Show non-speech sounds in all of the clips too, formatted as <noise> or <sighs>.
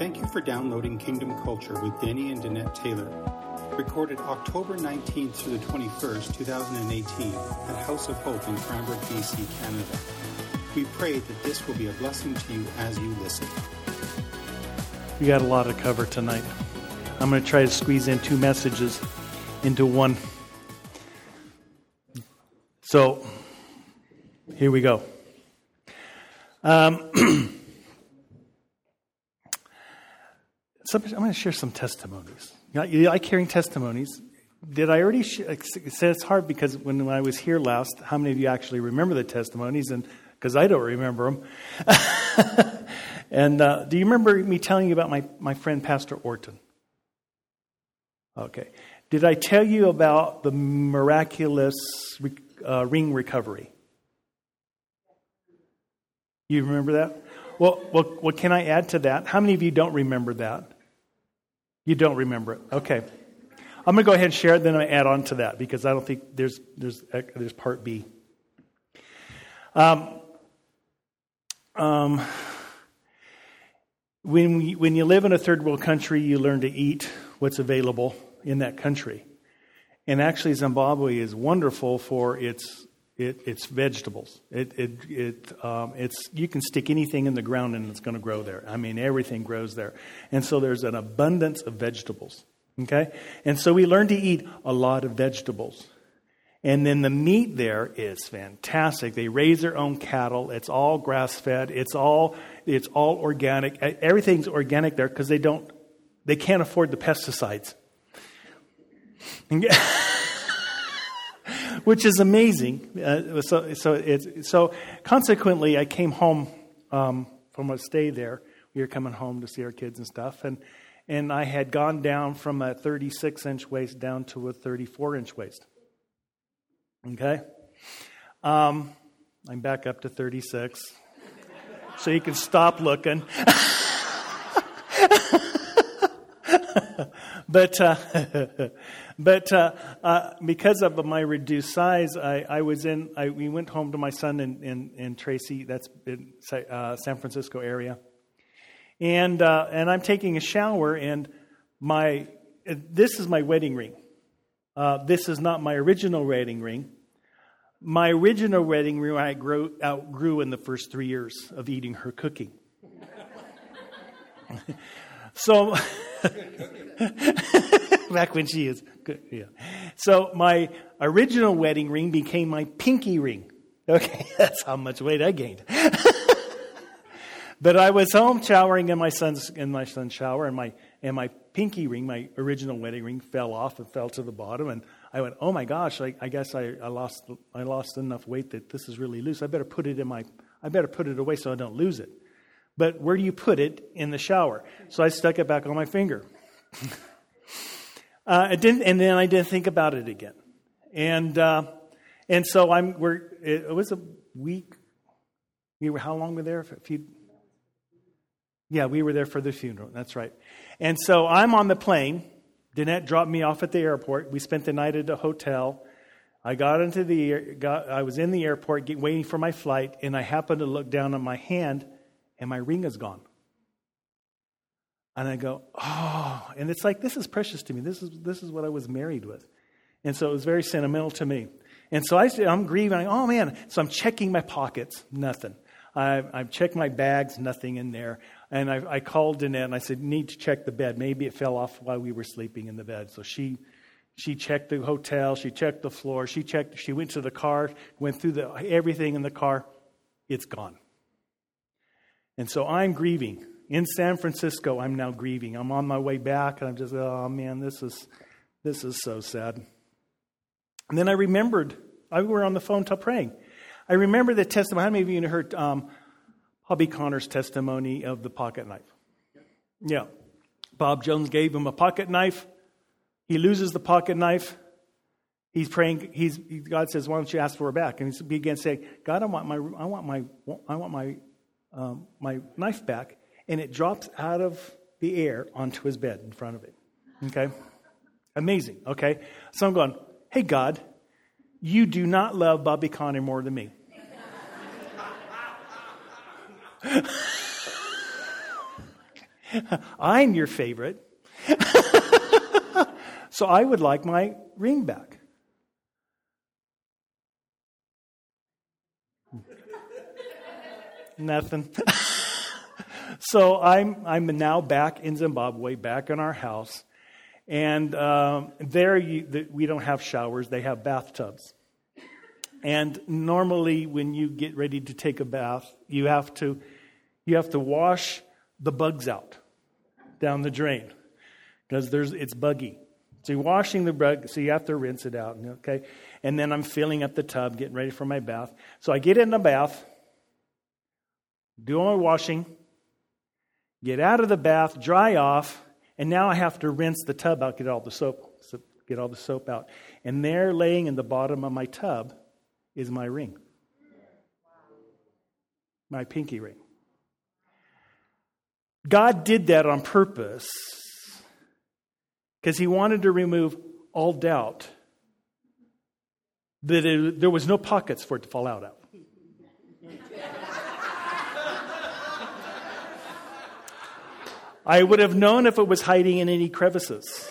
Thank you for downloading Kingdom Culture with Danny and Danette Taylor. Recorded October 19th through the 21st, 2018, at House of Hope in Cranbrook, BC, Canada. We pray that this will be a blessing to you as you listen. We got a lot to cover tonight. I'm going to try to squeeze in two messages into one. So, here we go. Um, <clears throat> I'm going to share some testimonies. You like hearing testimonies? Did I already say it's hard because when I was here last, how many of you actually remember the testimonies? And because I don't remember them. <laughs> and uh, do you remember me telling you about my, my friend Pastor Orton? Okay. Did I tell you about the miraculous uh, ring recovery? You remember that? Well, well, what can I add to that? How many of you don't remember that? You don't remember it. Okay. I'm going to go ahead and share it, then I add on to that because I don't think there's, there's, there's part B. Um, um, when, we, when you live in a third world country, you learn to eat what's available in that country. And actually, Zimbabwe is wonderful for its it, it's vegetables. It, it, it, um, it's, you can stick anything in the ground and it's going to grow there. I mean, everything grows there. And so there's an abundance of vegetables. Okay? And so we learn to eat a lot of vegetables. And then the meat there is fantastic. They raise their own cattle. It's all grass fed. It's all, it's all organic. Everything's organic there because they don't, they can't afford the pesticides. <laughs> which is amazing. Uh, so, so, it's, so consequently, I came home um, from a stay there. We were coming home to see our kids and stuff, and and I had gone down from a 36 inch waist down to a 34 inch waist. Okay, um, I'm back up to 36, so you can stop looking. <laughs> but uh, <laughs> but uh, uh, because of my reduced size, I, I was in. I, we went home to my son in in, in Tracy. That's in uh, San Francisco area, and uh, and I'm taking a shower, and my this is my wedding ring. Uh, this is not my original wedding ring. My original wedding ring I grew, outgrew in the first three years of eating her cooking. <laughs> so. <laughs> Back when she is good. Yeah. So my original wedding ring became my pinky ring. Okay, <laughs> that's how much weight I gained. <laughs> but I was home showering in my son's in my son's shower, and my and my pinky ring, my original wedding ring, fell off and fell to the bottom. And I went, "Oh my gosh! I, I guess I, I lost I lost enough weight that this is really loose. I better put it in my I better put it away so I don't lose it." But where do you put it in the shower? So I stuck it back on my finger. <laughs> uh, I didn't, and then I didn't think about it again. And uh, and so I'm. We're. It, was a week. We were. How long were there? A few. Yeah, we were there for the funeral. That's right. And so I'm on the plane. Danette dropped me off at the airport. We spent the night at a hotel. I got into the. Got, I was in the airport waiting for my flight, and I happened to look down at my hand, and my ring is gone. And I go, oh, and it's like, this is precious to me. This is, this is what I was married with. And so it was very sentimental to me. And so I, I'm grieving. oh, man. So I'm checking my pockets. Nothing. I, I've checked my bags. Nothing in there. And I, I called Danette and I said, need to check the bed. Maybe it fell off while we were sleeping in the bed. So she, she checked the hotel. She checked the floor. She checked, she went to the car, went through the, everything in the car. It's gone. And so I'm grieving in San Francisco, I'm now grieving. I'm on my way back, and I'm just, oh man, this is, this is so sad. And then I remembered, I were on the phone till praying. I remember the testimony. How many of you heard um, Bobby Conner's testimony of the pocket knife? Yeah. Bob Jones gave him a pocket knife. He loses the pocket knife. He's praying. He's God says, "Why don't you ask for it back?" And he begins saying, "God, I want my, I want my, I want my, um, my knife back." and it drops out of the air onto his bed in front of it. Okay? Amazing. Okay? So I'm going, hey, God, you do not love Bobby Conner more than me. <laughs> I'm your favorite. <laughs> so I would like my ring back. Nothing. <laughs> so I'm, I'm now back in Zimbabwe, back in our house. And um, there you, the, we don't have showers, they have bathtubs. And normally, when you get ready to take a bath, you have to, you have to wash the bugs out down the drain because there's, it's buggy. So you're washing the bug, so you have to rinse it out. Okay, and then I'm filling up the tub, getting ready for my bath. So I get in the bath, do my washing, get out of the bath, dry off, and now I have to rinse the tub out, get all the soap, get all the soap out. And there, laying in the bottom of my tub, is my ring, my pinky ring. God did that on purpose because He wanted to remove all doubt that it, there was no pockets for it to fall out of. I would have known if it was hiding in any crevices.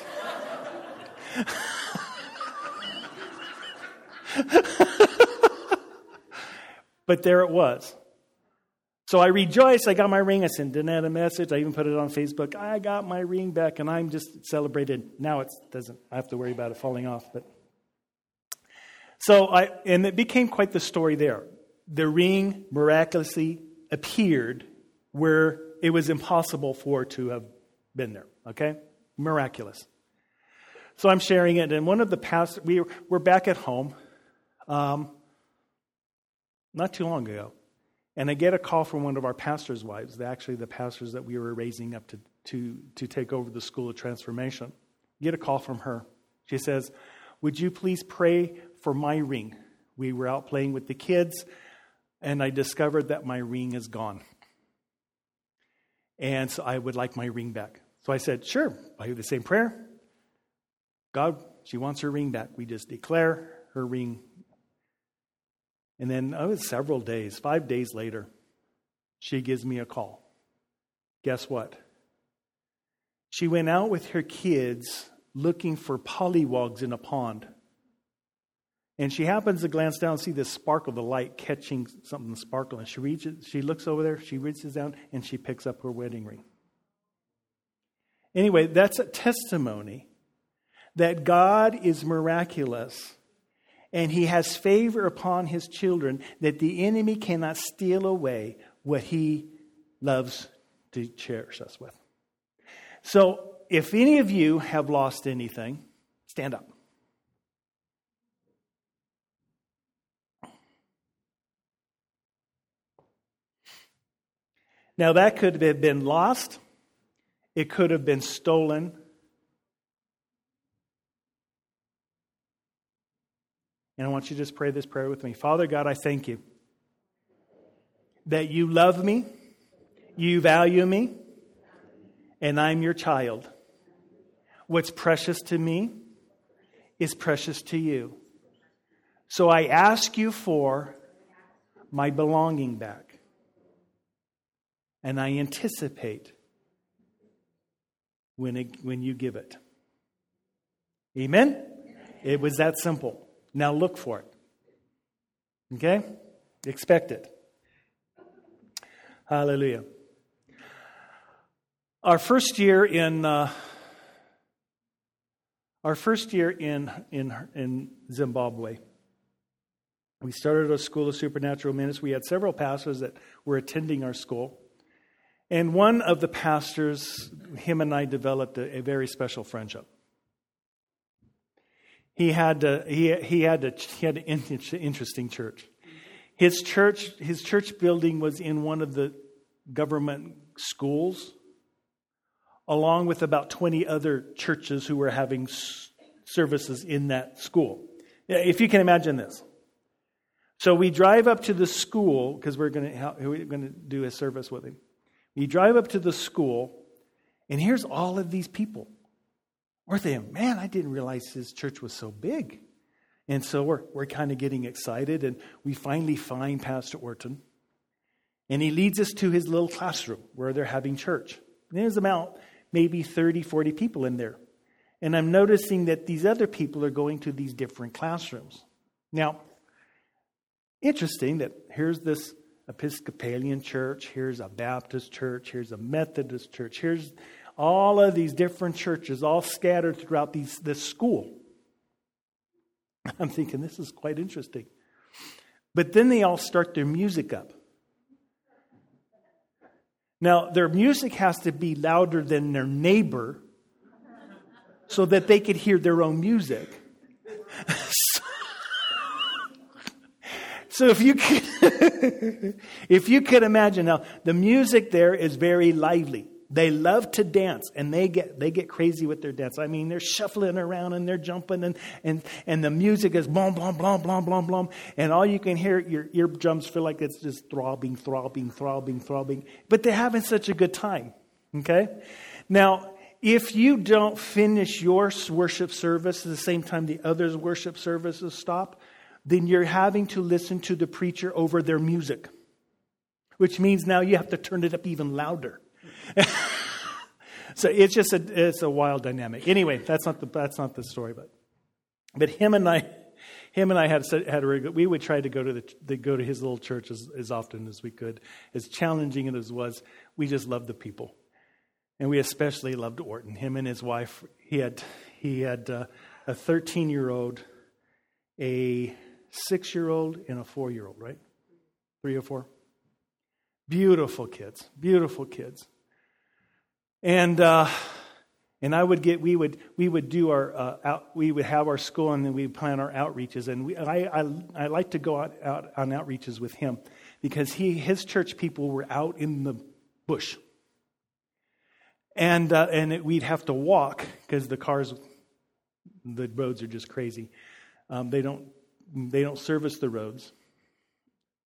but there it was. So I rejoiced. I got my ring. I sent Danette a message. I even put it on Facebook. I got my ring back, and I'm just celebrated. Now it doesn't. I have to worry about it falling off. But so I, and it became quite the story there. The ring miraculously appeared where it was impossible for to have been there. Okay? Miraculous. So I'm sharing it, and one of the pastors, we were back at home um, not too long ago, and I get a call from one of our pastors' wives, actually the pastors that we were raising up to, to, to take over the School of Transformation. Get a call from her. She says, Would you please pray for my ring? We were out playing with the kids, and I discovered that my ring is gone. And so I would like my ring back. So I said, Sure, I do the same prayer. God, she wants her ring back. We just declare her ring. And then oh, it was several days, five days later, she gives me a call. Guess what? She went out with her kids looking for pollywogs in a pond. And she happens to glance down and see this sparkle, of the light catching something sparkle. And she reaches, she looks over there, she reaches down, and she picks up her wedding ring. Anyway, that's a testimony that God is miraculous and he has favor upon his children that the enemy cannot steal away what he loves to cherish us with. So, if any of you have lost anything, stand up. Now, that could have been lost, it could have been stolen. And I want you to just pray this prayer with me. Father God, I thank you that you love me, you value me, and I'm your child. What's precious to me is precious to you. So I ask you for my belonging back and I anticipate when, it, when you give it. Amen? It was that simple. Now look for it. Okay? Expect it. Hallelujah. Our first year in uh, our first year in, in, in Zimbabwe, we started a school of supernatural ministry. We had several pastors that were attending our school. And one of the pastors, him and I developed a, a very special friendship. He had, a, he, he, had a, he had an interesting church. His church, his church building was in one of the government schools, along with about 20 other churches who were having services in that school. If you can imagine this. So we drive up to the school because we're going to, we're going to do a service with him. You drive up to the school, and here's all of these people. We're thinking, man, I didn't realize his church was so big. And so we're, we're kind of getting excited, and we finally find Pastor Orton. And he leads us to his little classroom where they're having church. And There's about maybe 30, 40 people in there. And I'm noticing that these other people are going to these different classrooms. Now, interesting that here's this Episcopalian church, here's a Baptist church, here's a Methodist church, here's all of these different churches all scattered throughout these, this school. <laughs> I'm thinking this is quite interesting. But then they all start their music up. Now, their music has to be louder than their neighbor so that they could hear their own music. <laughs> so if you could, <laughs> if you could imagine now, the music there is very lively. They love to dance and they get, they get crazy with their dance. I mean, they're shuffling around and they're jumping and, and, and the music is blom, blom, blom, blom, blom, blom. And all you can hear, your eardrums feel like it's just throbbing, throbbing, throbbing, throbbing. But they're having such a good time. Okay? Now, if you don't finish your worship service at the same time the others' worship services stop, then you're having to listen to the preacher over their music, which means now you have to turn it up even louder. <laughs> so it's just a it's a wild dynamic. Anyway, that's not the that's not the story, but but him and I. Him and I had had a we would try to go to the, the go to his little church as, as often as we could. As challenging as it was, we just loved the people, and we especially loved Orton. Him and his wife. He had he had uh, a 13 year old, a six year old, and a four year old. Right, three or four. Beautiful kids, beautiful kids. And, uh, and I would get, we would, we would do our, uh, out, we would have our school and then we'd plan our outreaches. And we, I, I, I like to go out, out on outreaches with him because he, his church people were out in the bush. And, uh, and it, we'd have to walk because the cars, the roads are just crazy. Um, they, don't, they don't service the roads.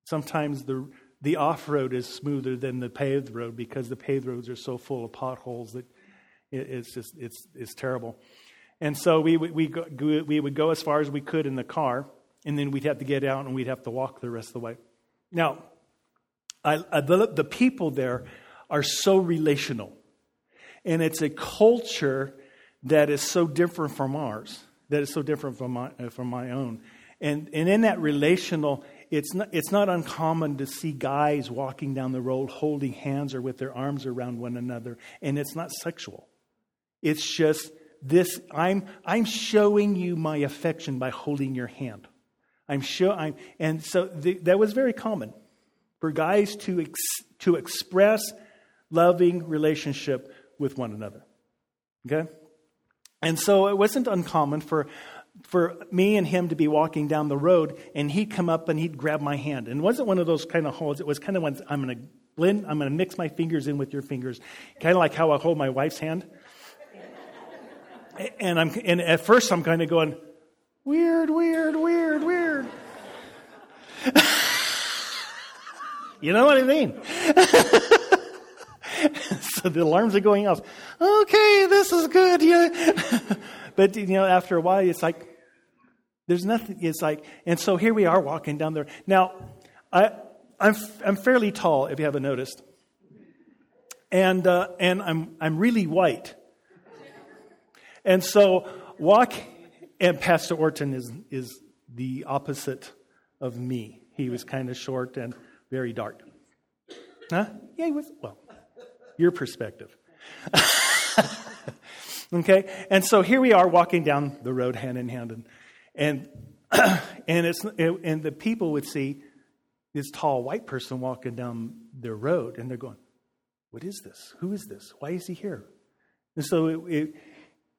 Sometimes the, the off road is smoother than the paved road because the paved roads are so full of potholes that it's just it's it's terrible. And so we we go, we would go as far as we could in the car, and then we'd have to get out and we'd have to walk the rest of the way. Now, I, I, the, the people there are so relational, and it's a culture that is so different from ours, that is so different from my from my own. And, and in that relational, it's not, it's not uncommon to see guys walking down the road holding hands or with their arms around one another, and it's not sexual. It's just this I'm, I'm showing you my affection by holding your hand. I'm sure I'm, and so the, that was very common for guys to, ex, to express loving relationship with one another. Okay? And so it wasn't uncommon for for me and him to be walking down the road and he'd come up and he'd grab my hand. And it wasn't one of those kind of holds. It was kind of one, I'm going to blend, I'm going to mix my fingers in with your fingers. Kind of like how I hold my wife's hand. And I'm, and at first I'm kind of going, weird, weird, weird, weird. <laughs> you know what I mean? <laughs> so the alarms are going off. Okay, this is good. Yeah. <laughs> but you know, after a while, it's like there's nothing. It's like, and so here we are walking down there. Now, I, I'm I'm fairly tall, if you haven't noticed, and uh, and I'm I'm really white, and so walk. And Pastor Orton is is the opposite of me. He was kind of short and very dark. Huh? Yeah, he was. Well, your perspective. <laughs> Okay? And so here we are walking down the road hand in hand. And, and, <clears throat> and, it's, and the people would see this tall white person walking down their road and they're going, What is this? Who is this? Why is he here? And so it, it,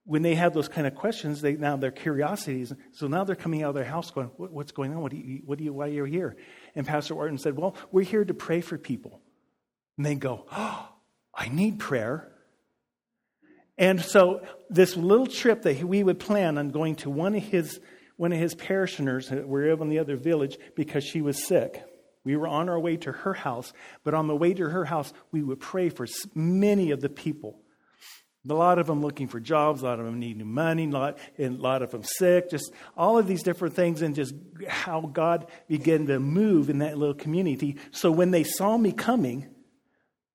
when they have those kind of questions, they now their curiosities. So now they're coming out of their house going, what, "What's going on? What do you, what do you, why are you here?" And Pastor Orton said, "Well, we're here to pray for people." And they go, "Oh, I need prayer." And so this little trip that we would plan on going to one of his one of his parishioners uh, we were in the other village because she was sick. We were on our way to her house, but on the way to her house, we would pray for many of the people. A lot of them looking for jobs, a lot of them needing money, a lot, and a lot of them sick, just all of these different things, and just how God began to move in that little community. So when they saw me coming,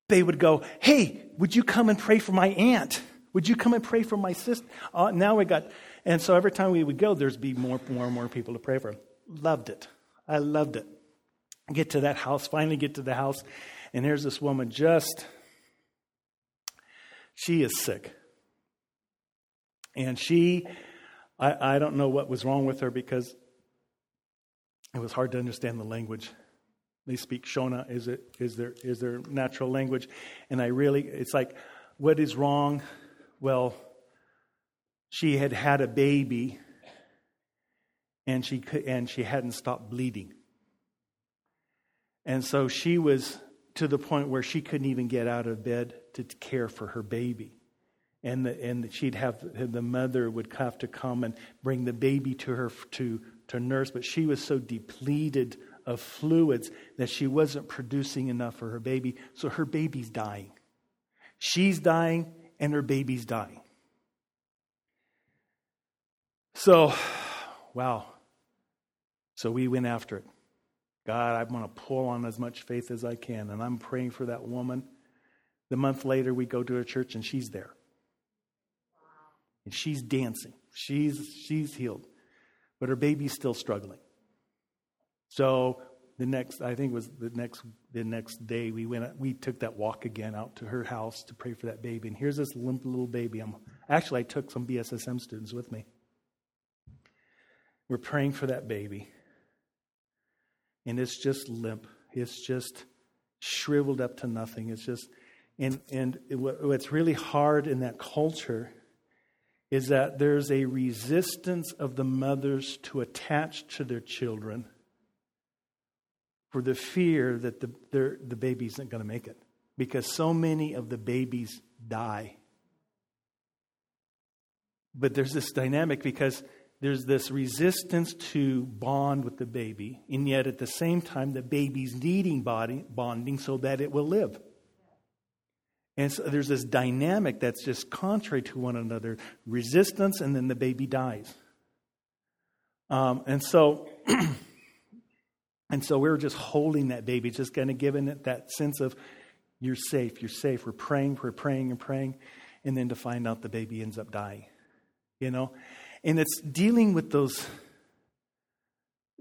they would go, Hey, Would you come and pray for my aunt? Would you come and pray for my sister? Uh, now we got, and so every time we would go, there's be more, more and more people to pray for. Loved it. I loved it. Get to that house, finally get to the house, and here's this woman just, she is sick. And she, I, I don't know what was wrong with her because it was hard to understand the language. They speak Shona is it is their is their natural language, and I really it's like, what is wrong? Well, she had had a baby, and she could, and she hadn't stopped bleeding, and so she was to the point where she couldn't even get out of bed to care for her baby. And the, and she'd have the mother would have to come and bring the baby to her to to nurse but she was so depleted of fluids that she wasn't producing enough for her baby. So her baby's dying. She's dying and her baby's dying so wow so we went after it god i want to pull on as much faith as i can and i'm praying for that woman the month later we go to a church and she's there and she's dancing. She's, she's healed. But her baby's still struggling. So the next, I think it was the next, the next day, we went, we took that walk again out to her house to pray for that baby. And here's this limp little baby. I'm, actually, I took some BSSM students with me. We're praying for that baby. And it's just limp. It's just shriveled up to nothing. It's just, and, and it, what's really hard in that culture is that there's a resistance of the mothers to attach to their children for the fear that the, the baby isn't going to make it. Because so many of the babies die. But there's this dynamic because there's this resistance to bond with the baby, and yet at the same time, the baby's needing body, bonding so that it will live. And so there's this dynamic that's just contrary to one another resistance, and then the baby dies. Um, and so. <clears throat> and so we were just holding that baby, just kind of giving it that sense of, you're safe, you're safe. We're praying, we're praying and praying. And then to find out the baby ends up dying, you know? And it's dealing with those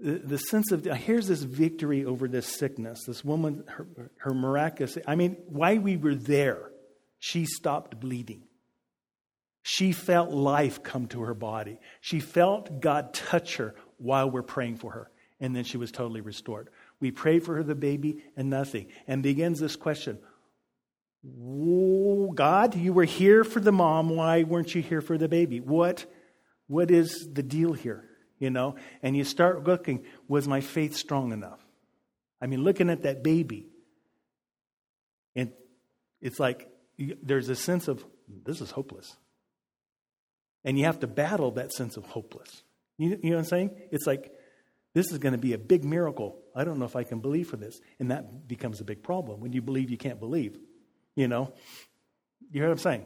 the, the sense of here's this victory over this sickness this woman her, her miraculous i mean why we were there she stopped bleeding she felt life come to her body she felt god touch her while we're praying for her and then she was totally restored we prayed for her the baby and nothing and begins this question "Oh god you were here for the mom why weren't you here for the baby what what is the deal here you know, and you start looking, was my faith strong enough? I mean, looking at that baby, and it's like there's a sense of this is hopeless. And you have to battle that sense of hopeless. You, you know what I'm saying? It's like, this is going to be a big miracle. I don't know if I can believe for this. And that becomes a big problem when you believe you can't believe. You know? You hear what I'm saying?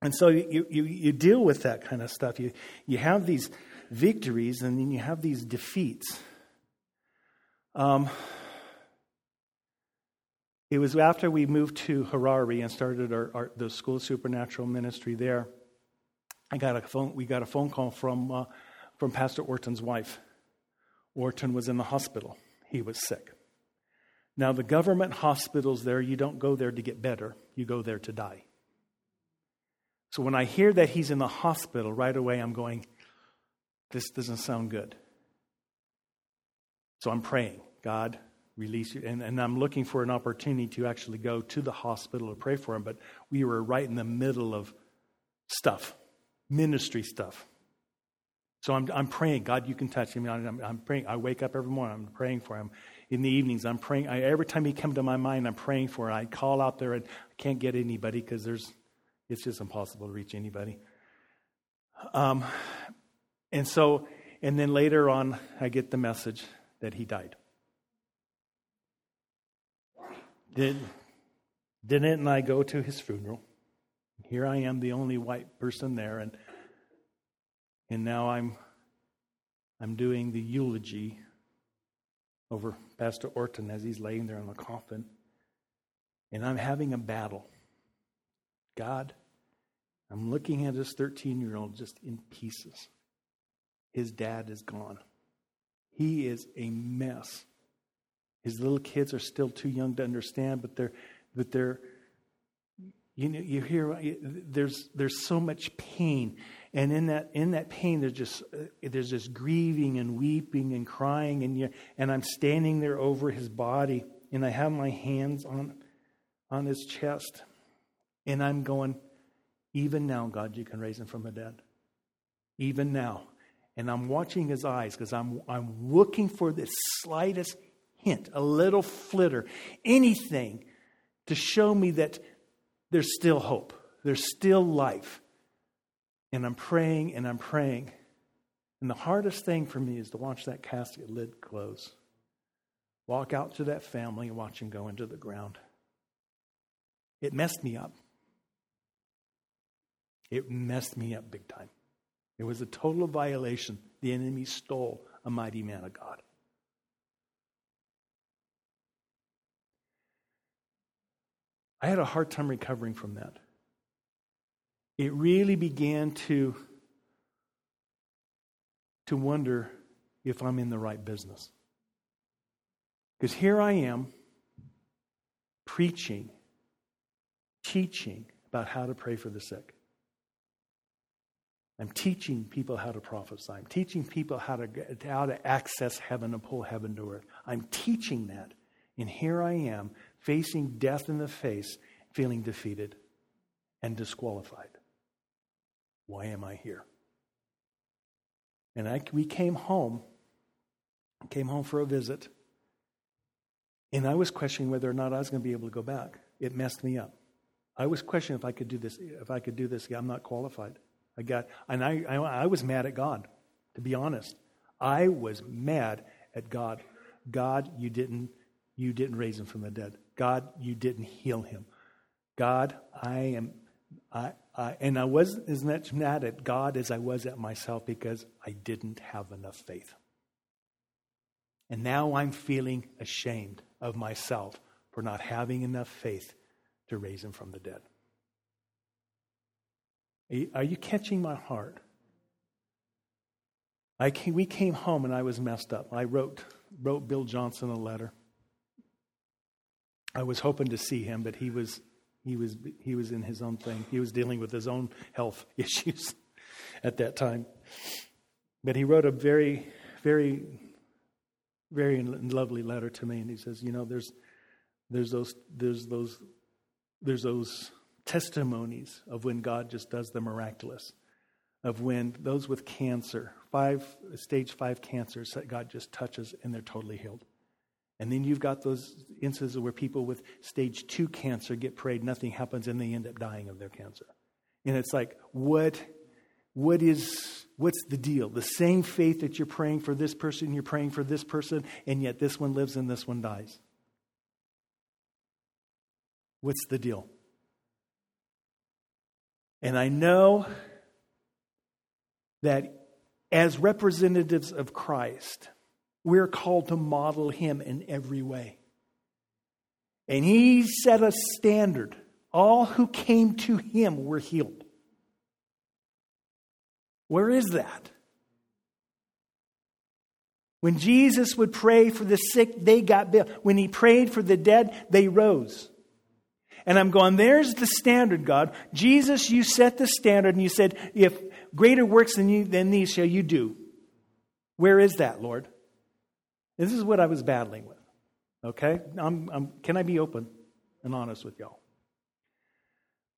And so you, you, you deal with that kind of stuff. You, you have these victories and then you have these defeats. Um, it was after we moved to Harare and started our, our, the School of Supernatural Ministry there. I got a phone. We got a phone call from uh, from Pastor Orton's wife. Orton was in the hospital. He was sick. Now the government hospitals there, you don't go there to get better. You go there to die. So when I hear that he's in the hospital, right away I'm going, this doesn't sound good. So I'm praying, God, release you. And, and, I'm looking for an opportunity to actually go to the hospital to pray for him. But we were right in the middle of stuff, ministry stuff. So I'm, I'm praying, God, you can touch him. I'm, I'm, praying. I wake up every morning, I'm praying for him. In the evenings, I'm praying. I, every time he comes to my mind, I'm praying for him. I call out there and I can't get anybody because there's, it's just impossible to reach anybody. Um, and so, and then later on, I get the message that he died. Did, didn't I go to his funeral? Here I am, the only white person there, and and now I'm I'm doing the eulogy over Pastor Orton as he's laying there in the coffin, and I'm having a battle God, I'm looking at this 13 year old just in pieces. His dad is gone. He is a mess. His little kids are still too young to understand, but they're, but they're, you know, you hear there's there's so much pain, and in that in that pain there's just uh, there's just grieving and weeping and crying, and you, and I'm standing there over his body, and I have my hands on on his chest, and I'm going, even now, God, you can raise him from the dead, even now, and I'm watching his eyes because I'm I'm looking for the slightest hint, a little flitter, anything to show me that there's still hope, there's still life. And I'm praying and I'm praying. And the hardest thing for me is to watch that casket lid close, walk out to that family and watch him go into the ground. It messed me up. It messed me up big time. It was a total violation. The enemy stole a mighty man of God. I had a hard time recovering from that. It really began to, to wonder if I'm in the right business. Because here I am preaching, teaching about how to pray for the sick. I'm teaching people how to prophesy. I'm teaching people how to, how to access heaven and pull heaven to earth. I'm teaching that. And here I am facing death in the face, feeling defeated and disqualified. Why am I here? And I, we came home, came home for a visit, and I was questioning whether or not I was going to be able to go back. It messed me up. I was questioning if I could do this. If I could do this, I'm not qualified. I got, and I, I, I was mad at God, to be honest. I was mad at God. God, you didn't, you didn't raise him from the dead. God, you didn't heal him. God, I am, I, I, and I wasn't as much mad at God as I was at myself because I didn't have enough faith. And now I'm feeling ashamed of myself for not having enough faith to raise him from the dead. Are you catching my heart? I came, we came home and I was messed up. I wrote, wrote Bill Johnson a letter. I was hoping to see him, but he was, he was, he was in his own thing. He was dealing with his own health <laughs> issues at that time. But he wrote a very, very, very lovely letter to me, and he says, "You know, there's, there's those, there's those, there's those testimonies of when God just does the miraculous, of when those with cancer, five stage five cancers, that God just touches and they're totally healed." And then you've got those instances where people with stage two cancer get prayed, nothing happens, and they end up dying of their cancer. And it's like, what, what is, what's the deal? The same faith that you're praying for this person, you're praying for this person, and yet this one lives and this one dies. What's the deal? And I know that as representatives of Christ, we're called to model him in every way. And he set a standard. All who came to him were healed. Where is that? When Jesus would pray for the sick, they got better. When he prayed for the dead, they rose. And I'm going, there's the standard, God. Jesus, you set the standard and you said, if greater works than, you, than these shall you do. Where is that, Lord? This is what I was battling with. Okay? I'm, I'm, can I be open and honest with y'all?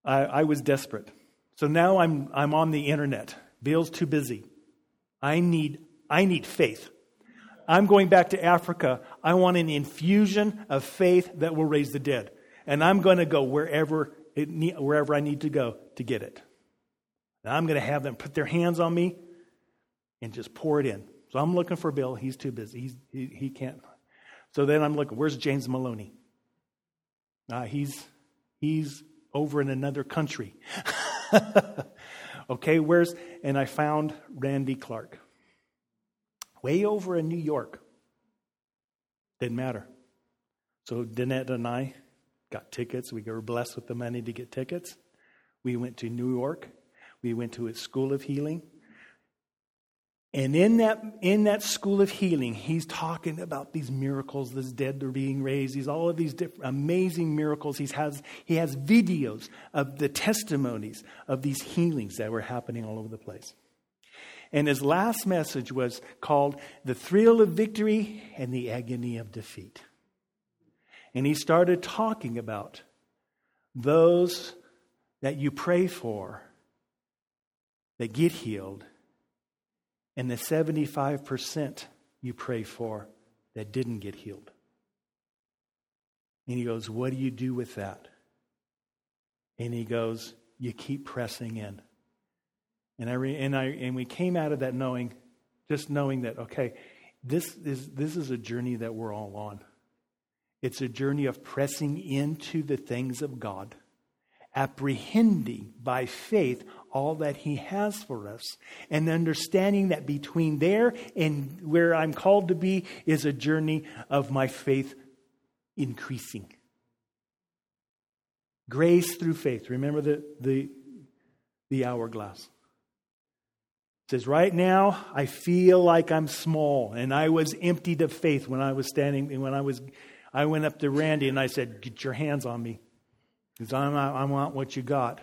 I, I was desperate. So now I'm, I'm on the internet. Bill's too busy. I need, I need faith. I'm going back to Africa. I want an infusion of faith that will raise the dead. And I'm going to go wherever, it, wherever I need to go to get it. And I'm going to have them put their hands on me and just pour it in. So I'm looking for Bill. He's too busy. He's, he, he can't. So then I'm looking, where's James Maloney? Uh, he's, he's over in another country. <laughs> okay, where's, and I found Randy Clark. Way over in New York. Didn't matter. So Danette and I got tickets. We were blessed with the money to get tickets. We went to New York. We went to a school of healing. And in that, in that school of healing, he's talking about these miracles, this dead are being raised, these all of these different amazing miracles. He has, he has videos of the testimonies of these healings that were happening all over the place. And his last message was called The Thrill of Victory and the Agony of Defeat. And he started talking about those that you pray for that get healed and the 75% you pray for that didn't get healed. And he goes, What do you do with that? And he goes, You keep pressing in. And, I re, and, I, and we came out of that knowing, just knowing that, okay, this is, this is a journey that we're all on. It's a journey of pressing into the things of God, apprehending by faith all that He has for us, and understanding that between there and where I'm called to be is a journey of my faith increasing. Grace through faith. Remember the, the, the hourglass says, Right now, I feel like I'm small, and I was emptied of faith when I was standing, when I was, I went up to Randy and I said, Get your hands on me, because I want what you got.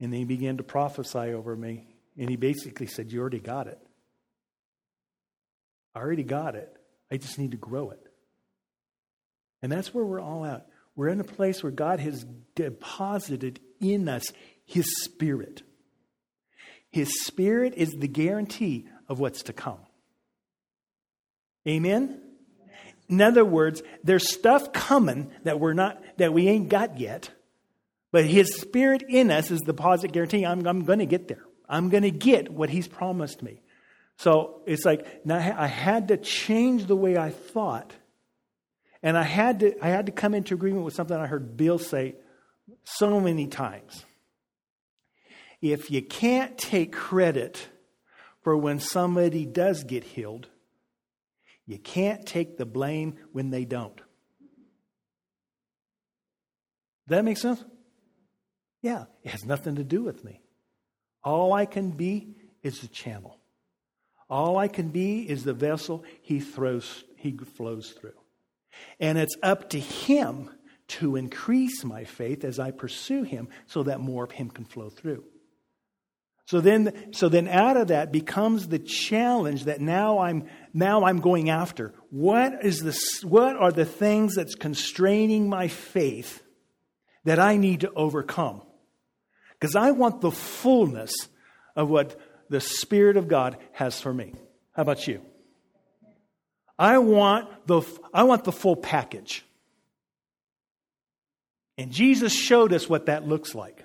And then he began to prophesy over me, and he basically said, You already got it. I already got it. I just need to grow it. And that's where we're all at. We're in a place where God has deposited in us His Spirit. His Spirit is the guarantee of what's to come. Amen? In other words, there's stuff coming that we're not that we ain't got yet, but his spirit in us is the deposit guarantee. I'm, I'm going to get there. I'm going to get what he's promised me. So it's like now I had to change the way I thought, and I had to I had to come into agreement with something I heard Bill say so many times if you can't take credit for when somebody does get healed, you can't take the blame when they don't. That make sense? Yeah, it has nothing to do with me. All I can be is the channel. All I can be is the vessel he throws he flows through. And it's up to him to increase my faith as I pursue him so that more of him can flow through. So then, so then out of that becomes the challenge that now I'm, now I'm going after. What is this, what are the things that's constraining my faith that I need to overcome? Because I want the fullness of what the Spirit of God has for me. How about you? I want the, I want the full package. And Jesus showed us what that looks like.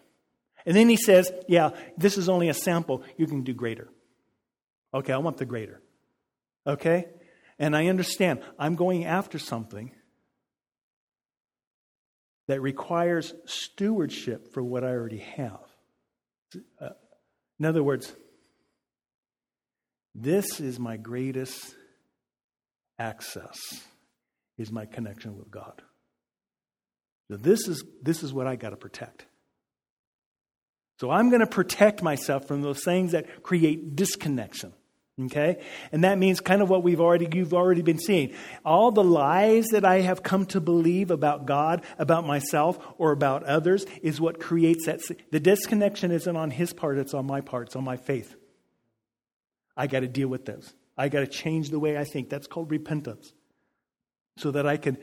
And then he says, Yeah, this is only a sample. You can do greater. Okay, I want the greater. Okay? And I understand I'm going after something that requires stewardship for what I already have. Uh, in other words, this is my greatest access is my connection with God. So this is this is what I got to protect. So I'm going to protect myself from those things that create disconnection. Okay? And that means kind of what we've already you've already been seeing. All the lies that I have come to believe about God, about myself, or about others is what creates that the disconnection isn't on his part, it's on my part, it's on my faith. I got to deal with those. I got to change the way I think. That's called repentance. So that I can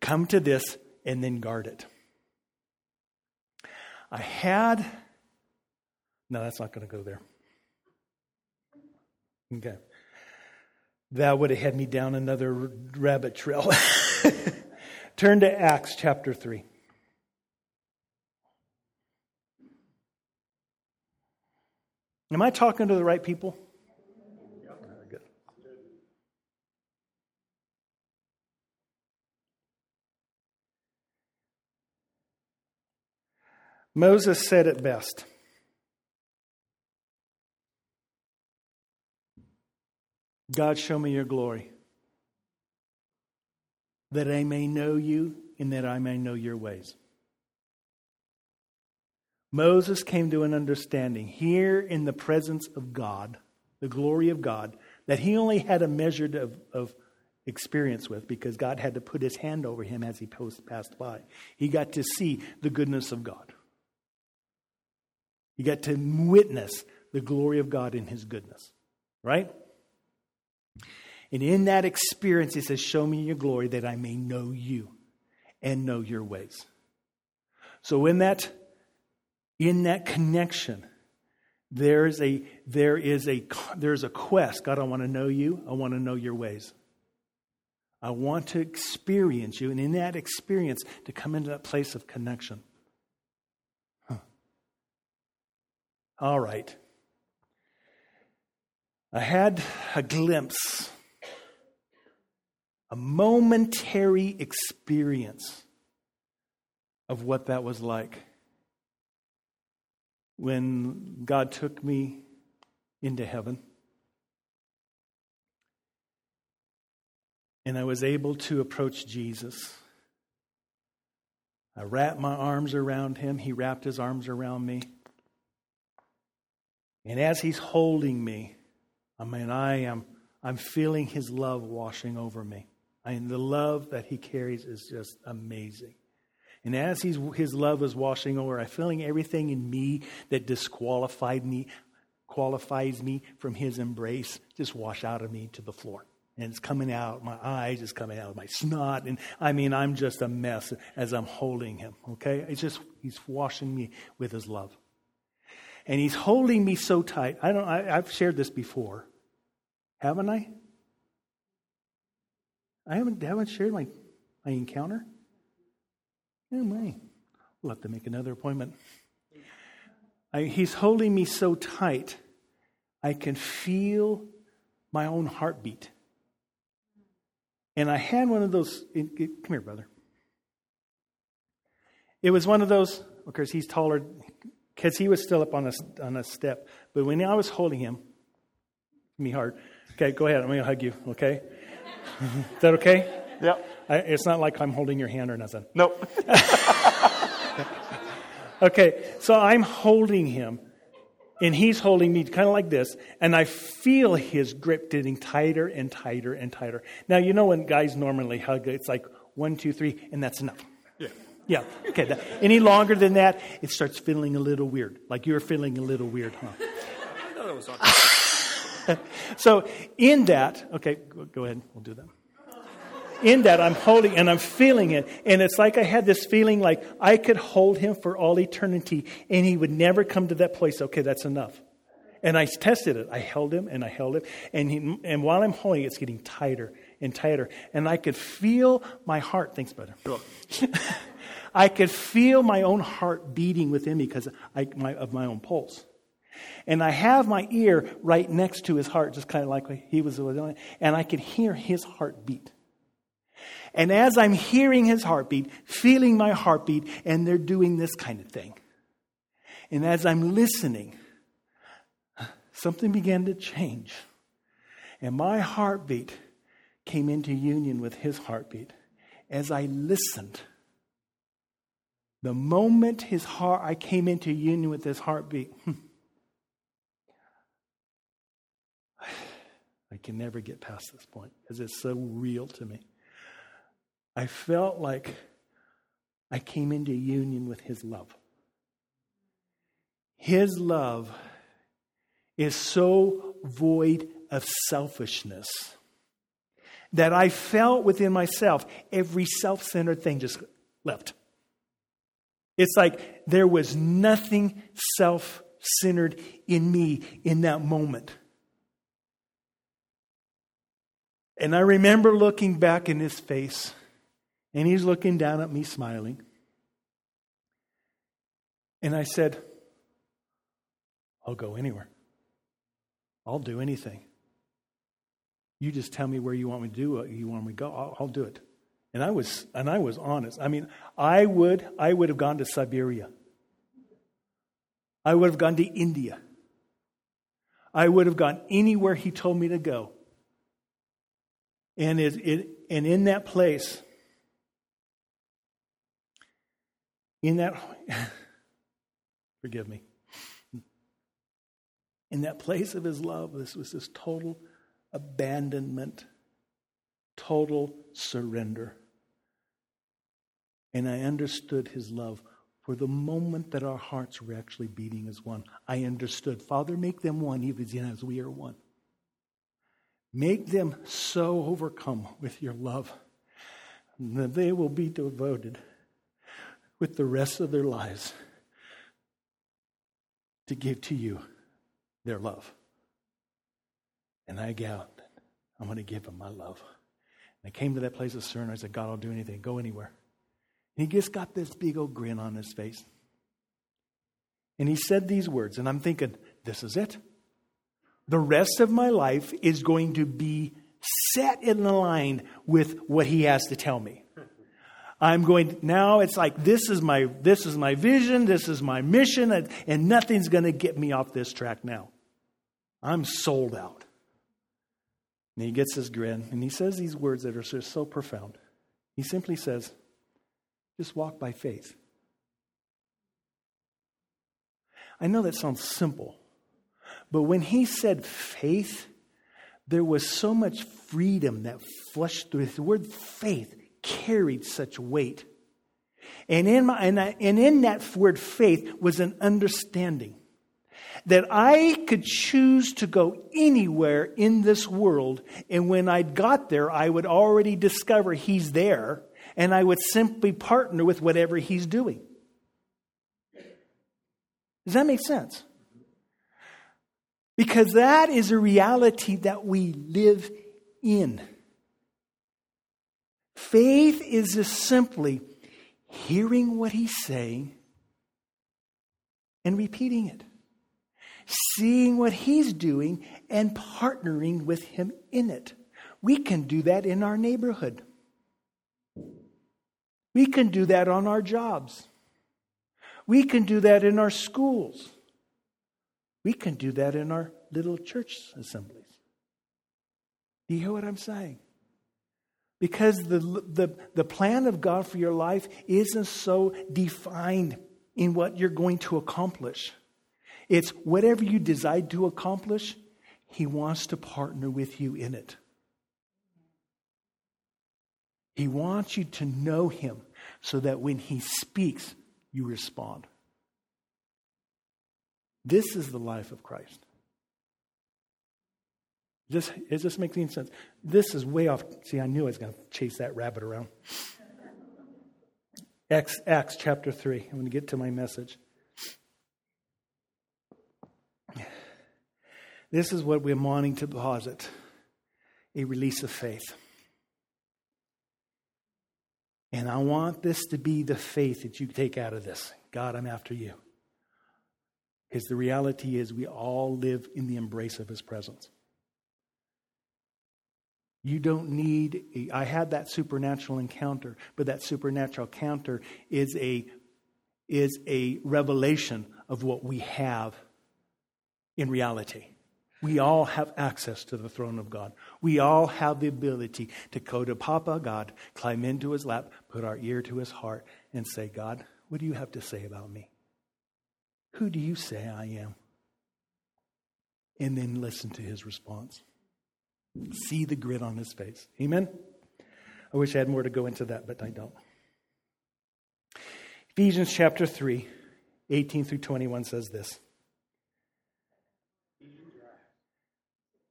come to this and then guard it. I had no, that's not going to go there. Okay. That would have had me down another rabbit trail. <laughs> Turn to Acts chapter 3. Am I talking to the right people? good. Moses said it best. God, show me your glory, that I may know you and that I may know your ways. Moses came to an understanding here in the presence of God, the glory of God, that he only had a measure of, of experience with because God had to put his hand over him as he passed by. He got to see the goodness of God. He got to witness the glory of God in his goodness, right? And in that experience, he says, Show me your glory that I may know you and know your ways. So in that, in that connection, there is a there is a there's a quest. God, I want to know you. I want to know your ways. I want to experience you, and in that experience, to come into that place of connection. Huh. All right. I had a glimpse, a momentary experience of what that was like when God took me into heaven. And I was able to approach Jesus. I wrapped my arms around him. He wrapped his arms around me. And as he's holding me, I mean, I am I'm feeling his love washing over me. I mean, the love that he carries is just amazing. And as he's, his love is washing over, I'm feeling everything in me that disqualified me, qualifies me from his embrace, just wash out of me to the floor. And it's coming out, my eyes is coming out, my snot. And I mean, I'm just a mess as I'm holding him, okay? It's just, he's washing me with his love. And he's holding me so tight. I don't, I, I've shared this before. Haven't I? I haven't, haven't shared my, my encounter. Oh my. We'll have to make another appointment. I, he's holding me so tight, I can feel my own heartbeat. And I had one of those. Come here, brother. It was one of those, of course, he's taller, because he was still up on a, on a step. But when I was holding him, me hard. Okay, go ahead. I'm going to hug you, okay? Is that okay? Yep. I, it's not like I'm holding your hand or nothing. Nope. <laughs> okay, so I'm holding him, and he's holding me kind of like this, and I feel his grip getting tighter and tighter and tighter. Now, you know when guys normally hug, it's like one, two, three, and that's enough. Yeah. Yeah, okay. That, any longer than that, it starts feeling a little weird. Like you're feeling a little weird, huh? No, that was awkward. so, in that, okay, go ahead, we'll do that in that I'm holding and I'm feeling it. And it's like I had this feeling like I could hold him for all eternity and he would never come to that place. Okay, that's enough. And I tested it. I held him and I held it. And, he, and while I'm holding it, it's getting tighter and tighter. And I could feel my heart. Thanks, brother. <laughs> I could feel my own heart beating within me because of my own pulse. And I have my ear right next to his heart, just kind of like he was doing, and I could hear his heart beat. And as I'm hearing his heartbeat, feeling my heartbeat, and they're doing this kind of thing. And as I'm listening, something began to change. And my heartbeat came into union with his heartbeat. As I listened, the moment his heart, I came into union with his heartbeat, hmm, <sighs> I can never get past this point because it's so real to me. I felt like I came into union with His love. His love is so void of selfishness that I felt within myself every self centered thing just left. It's like there was nothing self centered in me in that moment. And I remember looking back in his face and he's looking down at me, smiling. And I said, I'll go anywhere. I'll do anything. You just tell me where you want me to do you want me to go. I'll, I'll do it. And I was and I was honest. I mean, I would I would have gone to Siberia. I would have gone to India. I would have gone anywhere he told me to go. And it, it and in that place, in that <laughs> Forgive me. In that place of his love, this was this total abandonment, total surrender. And I understood his love for the moment that our hearts were actually beating as one. I understood, Father, make them one, even as we are one. Make them so overcome with your love that they will be devoted with the rest of their lives to give to you their love. And I got, I'm going to give them my love. And I came to that place of surrender. I said, God, I'll do anything, go anywhere. He just got this big old grin on his face. And he said these words, and I'm thinking, this is it. The rest of my life is going to be set in the line with what he has to tell me. I'm going now it's like this is my this is my vision, this is my mission and, and nothing's going to get me off this track now. I'm sold out. And he gets his grin and he says these words that are so profound. He simply says, just walk by faith. I know that sounds simple, but when he said faith, there was so much freedom that flushed through. The word faith carried such weight. And in, my, and, I, and in that word faith was an understanding that I could choose to go anywhere in this world, and when I got there, I would already discover He's there, and I would simply partner with whatever He's doing. Does that make sense? Because that is a reality that we live in. Faith is just simply hearing what he's saying and repeating it, seeing what he's doing and partnering with him in it. We can do that in our neighborhood. We can do that on our jobs. We can do that in our schools. We can do that in our little church assemblies. Do you hear what I'm saying? Because the, the, the plan of God for your life isn't so defined in what you're going to accomplish. It's whatever you decide to accomplish, He wants to partner with you in it. He wants you to know Him so that when He speaks, you respond. This is the life of Christ. It just makes any sense. This is way off. See, I knew I was going to chase that rabbit around. Acts, Acts chapter 3. I'm going to get to my message. This is what we're wanting to deposit a release of faith. And I want this to be the faith that you take out of this. God, I'm after you. Because the reality is, we all live in the embrace of his presence. You don't need, I had that supernatural encounter, but that supernatural encounter is a, is a revelation of what we have in reality. We all have access to the throne of God. We all have the ability to go to Papa God, climb into his lap, put our ear to his heart, and say, God, what do you have to say about me? Who do you say I am? And then listen to his response. See the grit on his face. Amen? I wish I had more to go into that, but I don't. Ephesians chapter 3, 18 through 21 says this.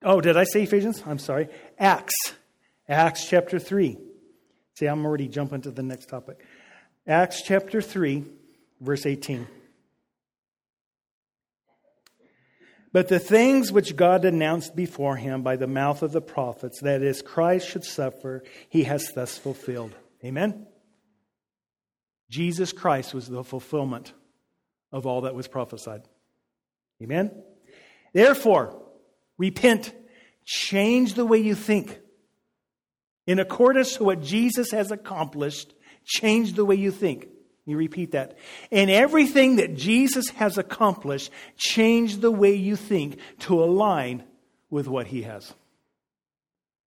Oh, did I say Ephesians? I'm sorry. Acts. Acts chapter 3. See, I'm already jumping to the next topic. Acts chapter 3, verse 18. But the things which God announced before him by the mouth of the prophets, that is, Christ should suffer, he has thus fulfilled. Amen? Jesus Christ was the fulfillment of all that was prophesied. Amen? Therefore, repent, change the way you think. In accordance to what Jesus has accomplished, change the way you think. You repeat that. In everything that Jesus has accomplished, change the way you think to align with what he has.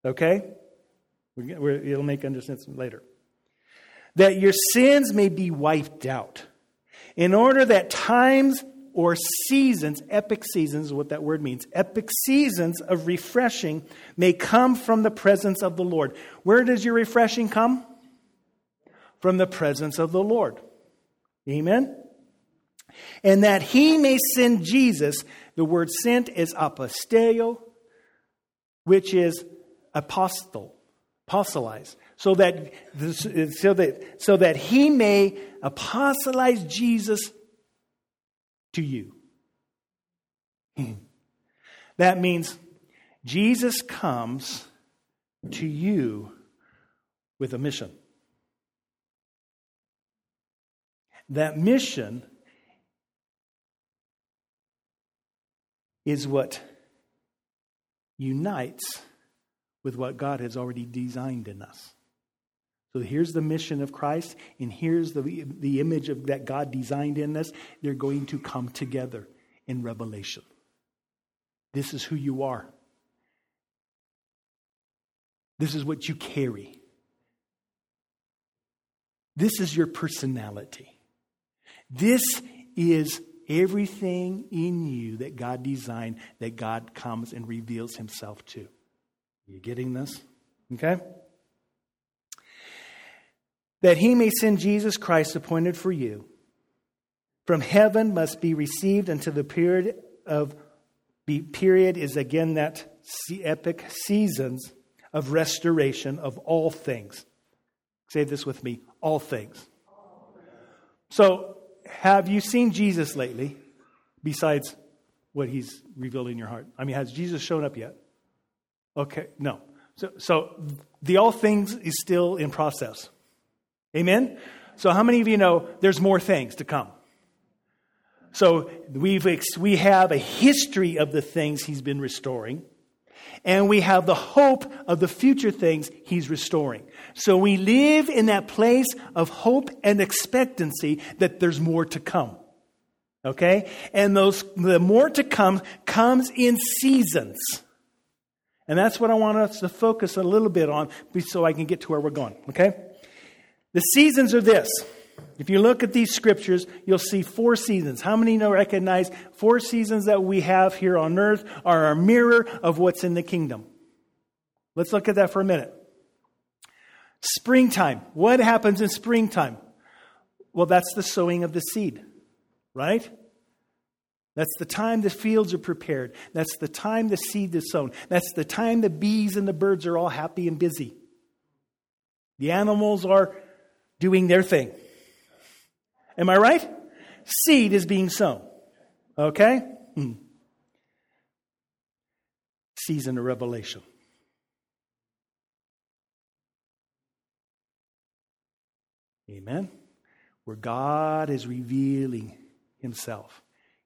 Okay? It'll make understanding later. That your sins may be wiped out, in order that times or seasons, epic seasons is what that word means. Epic seasons of refreshing may come from the presence of the Lord. Where does your refreshing come? From the presence of the Lord. Amen? And that he may send Jesus, the word sent is aposteo, which is apostle, apostolize. So that, so that, so that he may apostolize Jesus to you. Hmm. That means Jesus comes to you with a mission. That mission is what unites with what God has already designed in us. So here's the mission of Christ, and here's the, the image of, that God designed in us. They're going to come together in revelation. This is who you are. This is what you carry. This is your personality. This is everything in you that God designed, that God comes and reveals himself to. Are you getting this? Okay? That he may send Jesus Christ appointed for you from heaven must be received until the period of the period is again that epic seasons of restoration of all things. Say this with me all things. So, have you seen Jesus lately besides what he's revealed in your heart? I mean, has Jesus shown up yet? Okay, no. So, so the all things is still in process. Amen? So, how many of you know there's more things to come? So, we've, we have a history of the things he's been restoring, and we have the hope of the future things he's restoring. So, we live in that place of hope and expectancy that there's more to come. Okay? And those, the more to come comes in seasons. And that's what I want us to focus a little bit on so I can get to where we're going. Okay? The seasons are this. If you look at these scriptures, you'll see four seasons. How many know recognize four seasons that we have here on earth are a mirror of what's in the kingdom? Let's look at that for a minute. Springtime. What happens in springtime? Well, that's the sowing of the seed, right? That's the time the fields are prepared. That's the time the seed is sown. That's the time the bees and the birds are all happy and busy. The animals are doing their thing. Am I right? Seed is being sown. Okay? Hmm. Season of revelation. Amen. Where God is revealing Himself.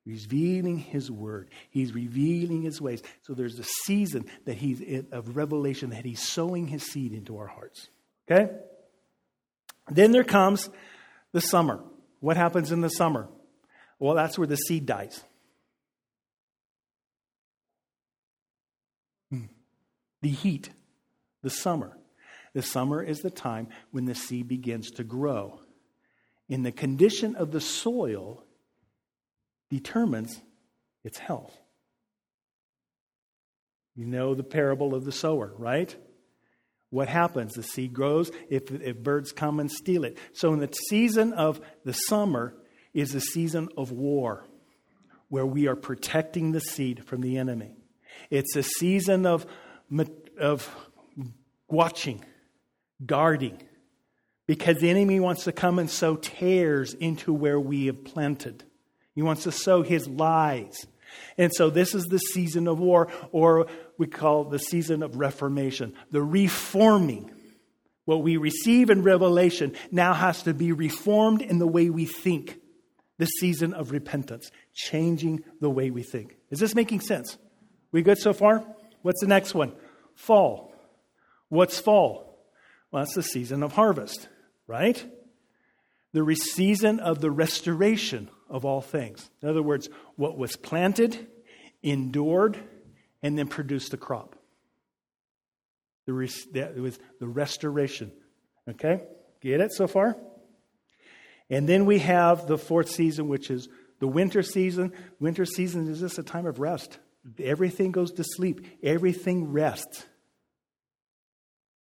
Revealing His Word. He's revealing His ways. So there's a season that He's of revelation that He's sowing His seed into our hearts. Okay? Then there comes the summer. What happens in the summer? Well, that's where the seed dies. Hmm. The heat, the summer. The summer is the time when the seed begins to grow. And the condition of the soil determines its health. You know the parable of the sower, right? What happens? The seed grows if, if birds come and steal it. So, in the season of the summer is the season of war, where we are protecting the seed from the enemy. It's a season of, of watching, guarding, because the enemy wants to come and sow tares into where we have planted. He wants to sow his lies. And so this is the season of war, or we call the season of reformation, the reforming. What we receive in Revelation now has to be reformed in the way we think. The season of repentance, changing the way we think. Is this making sense? We good so far? What's the next one? Fall. What's fall? Well, that's the season of harvest, right? The season of the restoration of all things. In other words, what was planted, endured, and then produced a crop. The res- that was the restoration. Okay? Get it so far? And then we have the fourth season, which is The winter season, winter season is just a time of rest. Everything goes to sleep, everything rests.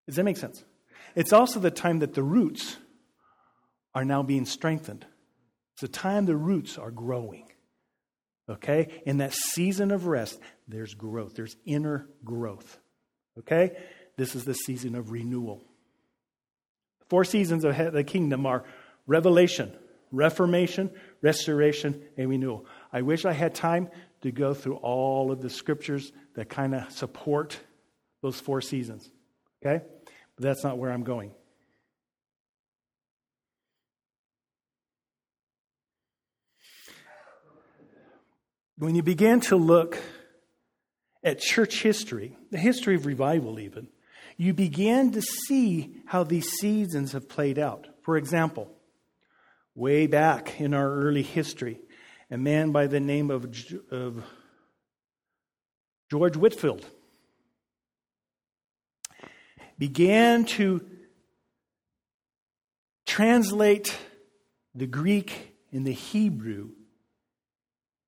Does that make sense? It's also the time that the roots are now being strengthened. It's the time the roots are growing. Okay? In that season of rest, there's growth, there's inner growth. Okay? This is the season of renewal. Four seasons of the kingdom are revelation, reformation, restoration, and renewal. I wish I had time to go through all of the scriptures that kind of support those four seasons. Okay? But that's not where I'm going. When you begin to look at church history, the history of revival, even, you begin to see how these seasons have played out. For example, way back in our early history, a man by the name of, of George Whitfield began to translate the Greek and the Hebrew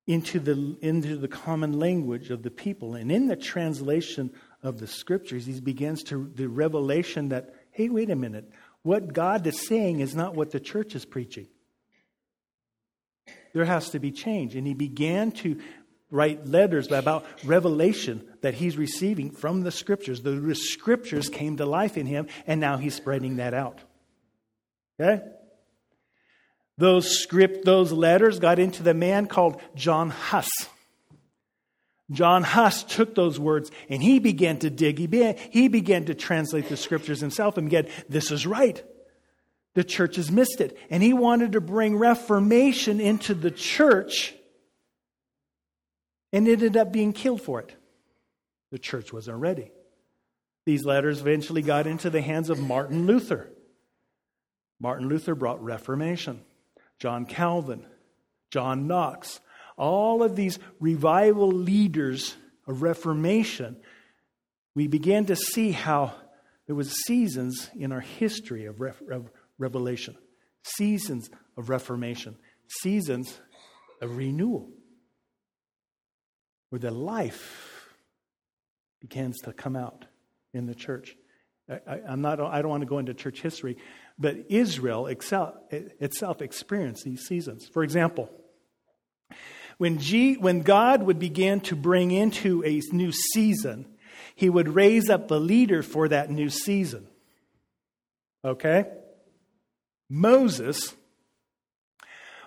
into the, into the common language of the people. And in the translation of the scriptures, he begins to the revelation that, hey, wait a minute, what God is saying is not what the church is preaching. There has to be change. And he began to write letters about revelation that he's receiving from the scriptures. The scriptures came to life in him, and now he's spreading that out. Okay? Those script, those letters got into the man called John Huss. John Huss took those words and he began to dig. He began, he began to translate the scriptures himself and get, this is right. The church has missed it. And he wanted to bring reformation into the church and ended up being killed for it. The church wasn't ready. These letters eventually got into the hands of Martin Luther. Martin Luther brought reformation. John Calvin, John Knox, all of these revival leaders of Reformation, we began to see how there was seasons in our history of, of revelation, seasons of reformation, seasons of renewal, where the life begins to come out in the church. I, am not, I don't want to go into church history, but Israel itself experienced these seasons. For example, when, G, when God would begin to bring into a new season, he would raise up the leader for that new season. Okay? Moses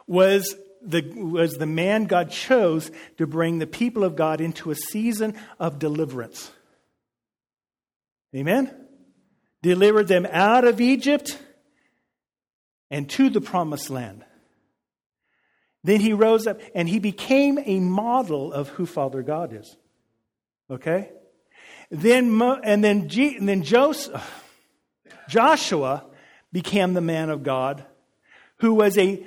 was the, was the man God chose to bring the people of God into a season of deliverance. Amen? Delivered them out of Egypt and to the promised land. Then he rose up and he became a model of who Father God is. Okay? Then, and then, G, and then Joseph, <sighs> Joshua became the man of God who was a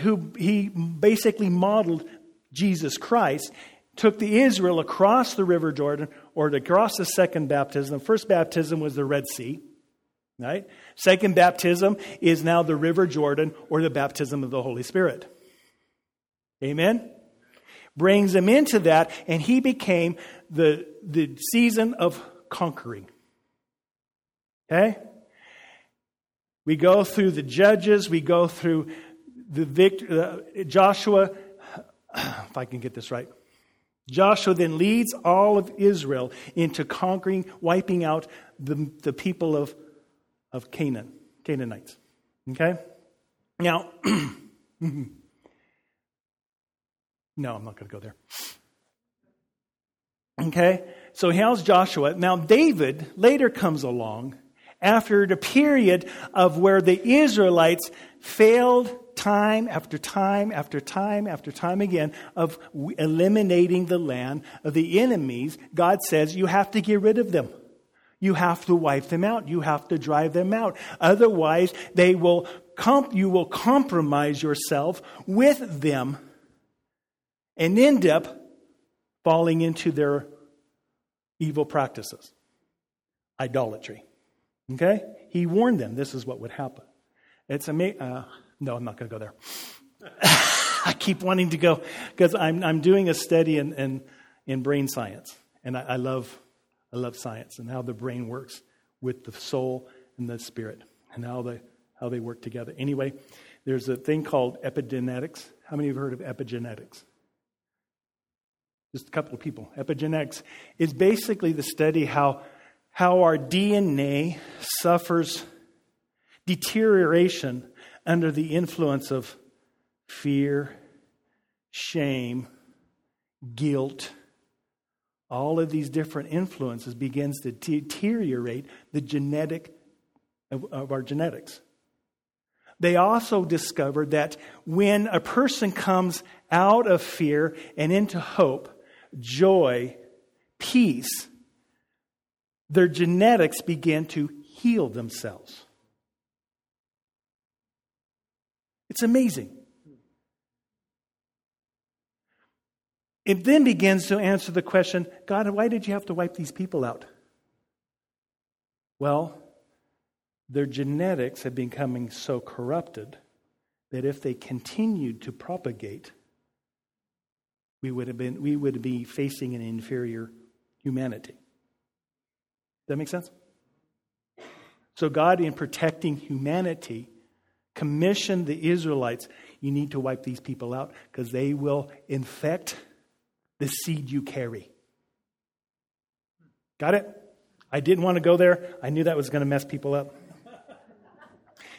who he basically modeled Jesus Christ, took the Israel across the River Jordan or across the second baptism. The first baptism was the Red Sea. Right? Second baptism is now the River Jordan or the baptism of the Holy Spirit. Amen? Brings him into that, and he became the, the season of conquering. Okay? We go through the judges, we go through the victor, uh, Joshua, <clears throat> if I can get this right. Joshua then leads all of Israel into conquering, wiping out the, the people of of Canaan, Canaanites. Okay? Now, <clears throat> no, I'm not going to go there. Okay? So how's Joshua? Now, David later comes along after the period of where the Israelites failed time after time after time after time again of eliminating the land of the enemies. God says you have to get rid of them. You have to wipe them out. You have to drive them out. Otherwise, they will comp- you will compromise yourself with them and end up falling into their evil practices. Idolatry. Okay? He warned them this is what would happen. It's amazing. Uh, no, I'm not going to go there. <laughs> I keep wanting to go because I'm, I'm doing a study in, in, in brain science. And I, I, love, I love science and how the brain works with the soul and the spirit and how they, how they work together. Anyway, there's a thing called epigenetics. How many have heard of epigenetics? Just a couple of people. Epigenetics is basically the study how, how our DNA suffers deterioration under the influence of fear, shame, guilt, all of these different influences begins to deteriorate the genetic of, of our genetics. They also discovered that when a person comes out of fear and into hope, joy, peace, their genetics begin to heal themselves. It's amazing. It then begins to answer the question God, why did you have to wipe these people out? Well, their genetics had becoming so corrupted that if they continued to propagate, we would have been we would be facing an inferior humanity. Does that make sense? So God, in protecting humanity, commissioned the Israelites, you need to wipe these people out because they will infect the seed you carry. Got it? I didn't want to go there. I knew that was going to mess people up.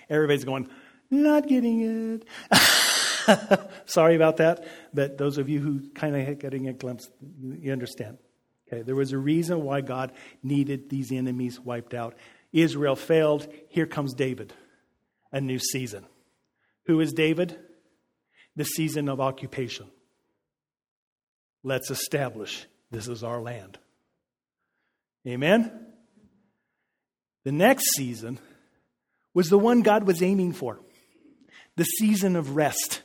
Everybody's going, not getting it. <laughs> Sorry about that, but those of you who kind of getting a glimpse, you understand. Okay, there was a reason why God needed these enemies wiped out. Israel failed. Here comes David, a new season. Who is David? The season of occupation. Let's establish this is our land. Amen? The next season was the one God was aiming for the season of rest.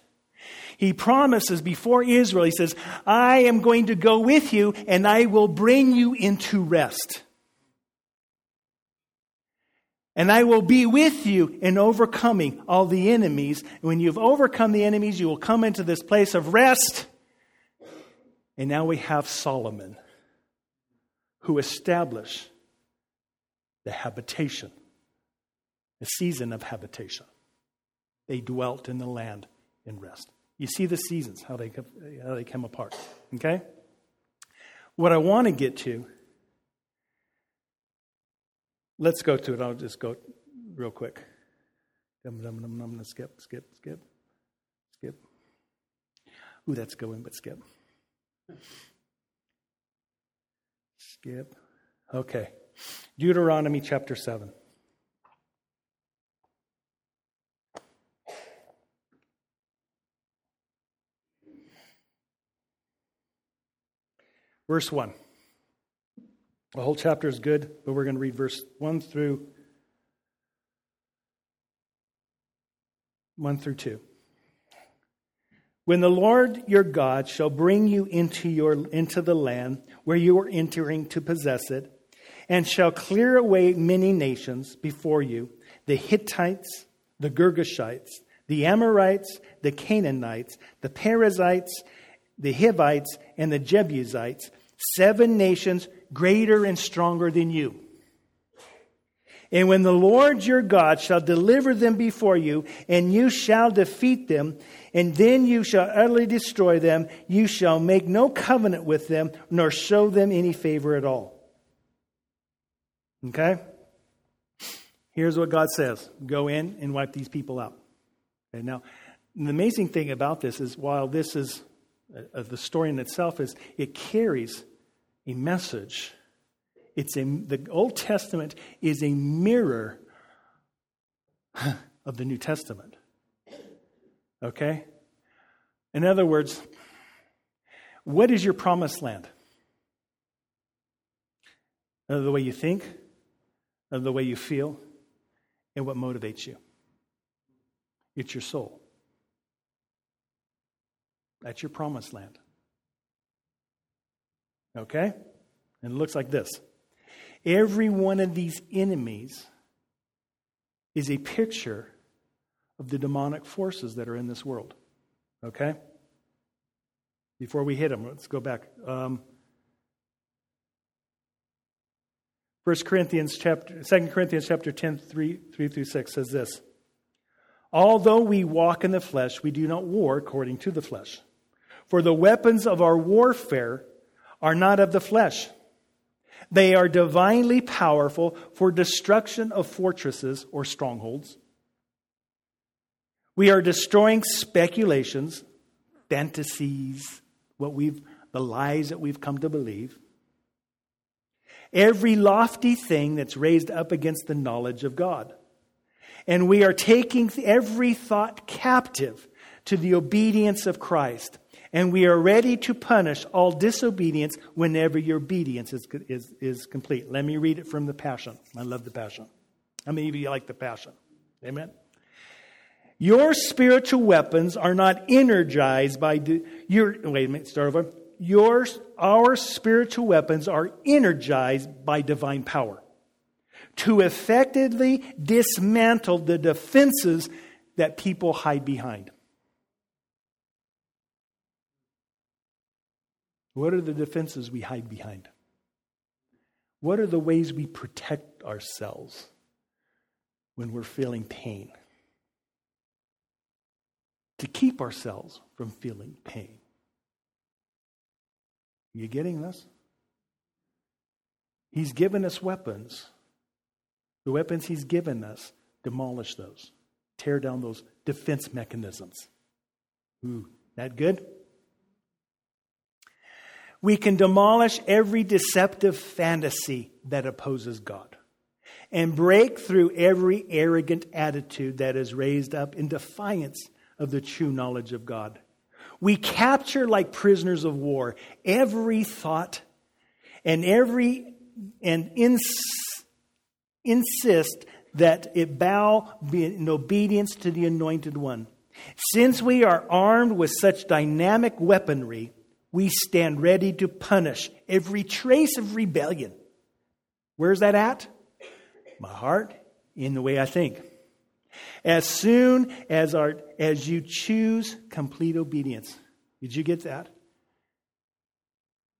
He promises before Israel, He says, I am going to go with you and I will bring you into rest. And I will be with you in overcoming all the enemies. And When you've overcome the enemies, you will come into this place of rest and now we have Solomon, who established the habitation, the season of habitation. They dwelt in the land in rest. You see the seasons, how they, how they come apart. Okay? What I want to get to, let's go to it. I'll just go real quick. I'm going to skip, skip, skip, skip. Ooh, that's going, but skip. Skip. Okay. Deuteronomy chapter 7. Verse 1. The whole chapter is good, but we're going to read verse 1 through 1 through 2. When the Lord your God shall bring you into, your, into the land where you are entering to possess it, and shall clear away many nations before you the Hittites, the Girgashites, the Amorites, the Canaanites, the Perizzites, the Hivites, and the Jebusites, seven nations greater and stronger than you. And when the Lord your God shall deliver them before you, and you shall defeat them, and then you shall utterly destroy them, you shall make no covenant with them, nor show them any favor at all. Okay? Here's what God says go in and wipe these people out. Okay, now, the amazing thing about this is while this is uh, the story in itself is it carries a message it's a, the Old Testament is a mirror of the New Testament. Okay? In other words, what is your promised land? Of the way you think, of the way you feel, and what motivates you. It's your soul. That's your promised land. Okay? And it looks like this. Every one of these enemies is a picture of the demonic forces that are in this world. Okay? before we hit them. Let's go back. Um, 1 Corinthians chapter 2 Corinthians chapter 10, 3, 3 through 6 says this. Although we walk in the flesh, we do not war according to the flesh. For the weapons of our warfare are not of the flesh. They are divinely powerful for destruction of fortresses or strongholds. We are destroying speculations, fantasies, what we've the lies that we've come to believe. Every lofty thing that's raised up against the knowledge of God. And we are taking every thought captive to the obedience of Christ. And we are ready to punish all disobedience whenever your obedience is, is, is complete. Let me read it from the Passion. I love the Passion. How many of you like the Passion? Amen. Your spiritual weapons are not energized by your wait a minute, start over. Your our spiritual weapons are energized by divine power to effectively dismantle the defenses that people hide behind. What are the defenses we hide behind? What are the ways we protect ourselves when we're feeling pain? To keep ourselves from feeling pain. Are you getting this? He's given us weapons. The weapons He's given us, demolish those, tear down those defense mechanisms. Ooh, that good? We can demolish every deceptive fantasy that opposes God and break through every arrogant attitude that is raised up in defiance of the true knowledge of God. We capture like prisoners of war every thought and every and ins, insist that it bow in obedience to the anointed one. Since we are armed with such dynamic weaponry, we stand ready to punish every trace of rebellion. Where's that at? My heart, in the way I think. As soon as, our, as you choose complete obedience. Did you get that?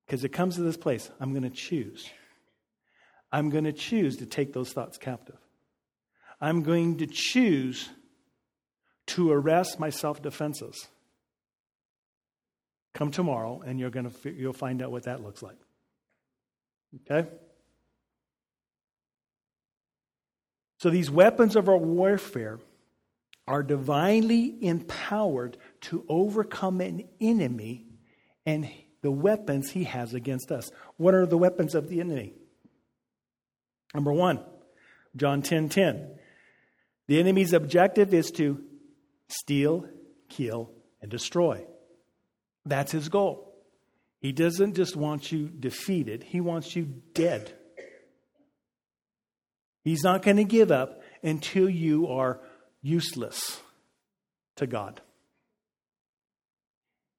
Because it comes to this place I'm going to choose. I'm going to choose to take those thoughts captive. I'm going to choose to arrest my self defenses. Come tomorrow, and you're going to you'll find out what that looks like. Okay. So these weapons of our warfare are divinely empowered to overcome an enemy and the weapons he has against us. What are the weapons of the enemy? Number one, John 10 10. The enemy's objective is to steal, kill, and destroy. That's his goal. He doesn't just want you defeated, he wants you dead. He's not going to give up until you are useless to God.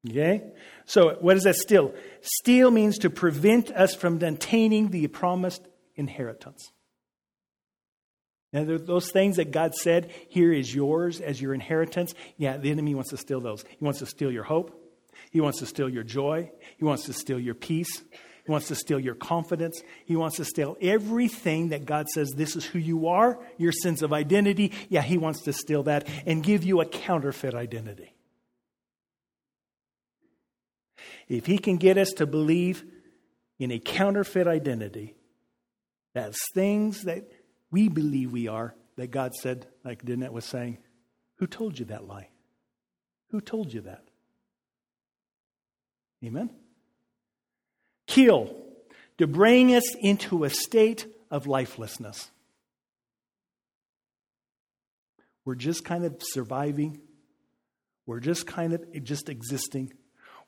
Okay? So, what does that steal? Steal means to prevent us from attaining the promised inheritance. Now, those things that God said, here is yours as your inheritance. Yeah, the enemy wants to steal those. He wants to steal your hope. He wants to steal your joy. He wants to steal your peace. He wants to steal your confidence. He wants to steal everything that God says this is who you are, your sense of identity. Yeah, he wants to steal that and give you a counterfeit identity. If he can get us to believe in a counterfeit identity, that's things that we believe we are, that God said, like Danette was saying, who told you that lie? Who told you that? Amen? Kill, to bring us into a state of lifelessness. We're just kind of surviving. We're just kind of just existing.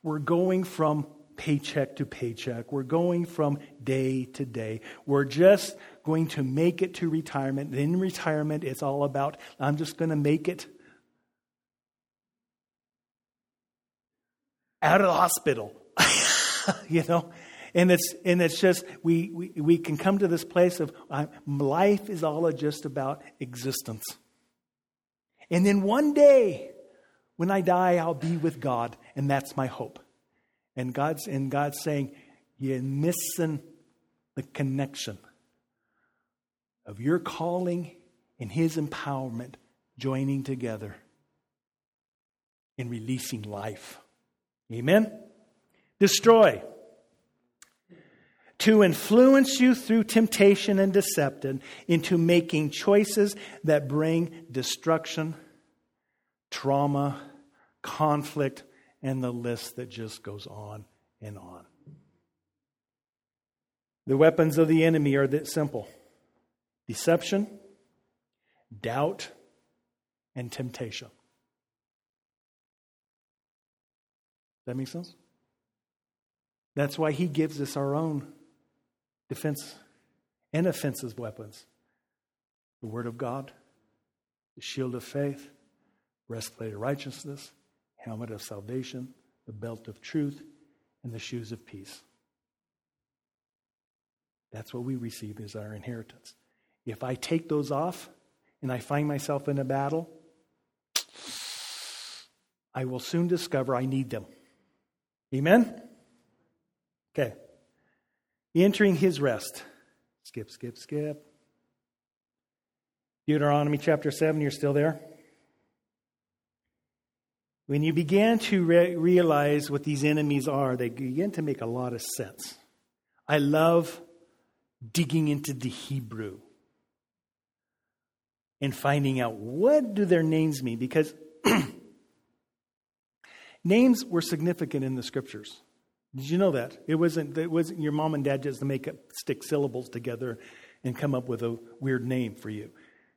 We're going from paycheck to paycheck. We're going from day to day. We're just going to make it to retirement. In retirement, it's all about, I'm just going to make it out of the hospital. <laughs> you know? And it's, and it's just, we, we, we can come to this place of uh, life is all just about existence. And then one day, when I die, I'll be with God, and that's my hope. And God's, and God's saying, You're missing the connection of your calling and His empowerment joining together in releasing life. Amen? Destroy. To influence you through temptation and deception into making choices that bring destruction, trauma, conflict, and the list that just goes on and on. The weapons of the enemy are that simple deception, doubt, and temptation. That makes sense? That's why he gives us our own defense and offensive weapons the Word of God, the shield of faith, breastplate of righteousness, helmet of salvation, the belt of truth, and the shoes of peace. That's what we receive as our inheritance. If I take those off and I find myself in a battle, I will soon discover I need them. Amen? Okay. Entering his rest. Skip, skip, skip. Deuteronomy chapter 7, you're still there? When you begin to re- realize what these enemies are, they begin to make a lot of sense. I love digging into the Hebrew and finding out what do their names mean because <clears throat> names were significant in the scriptures. Did you know that? It wasn't, it wasn't your mom and dad just to make up, stick syllables together and come up with a weird name for you.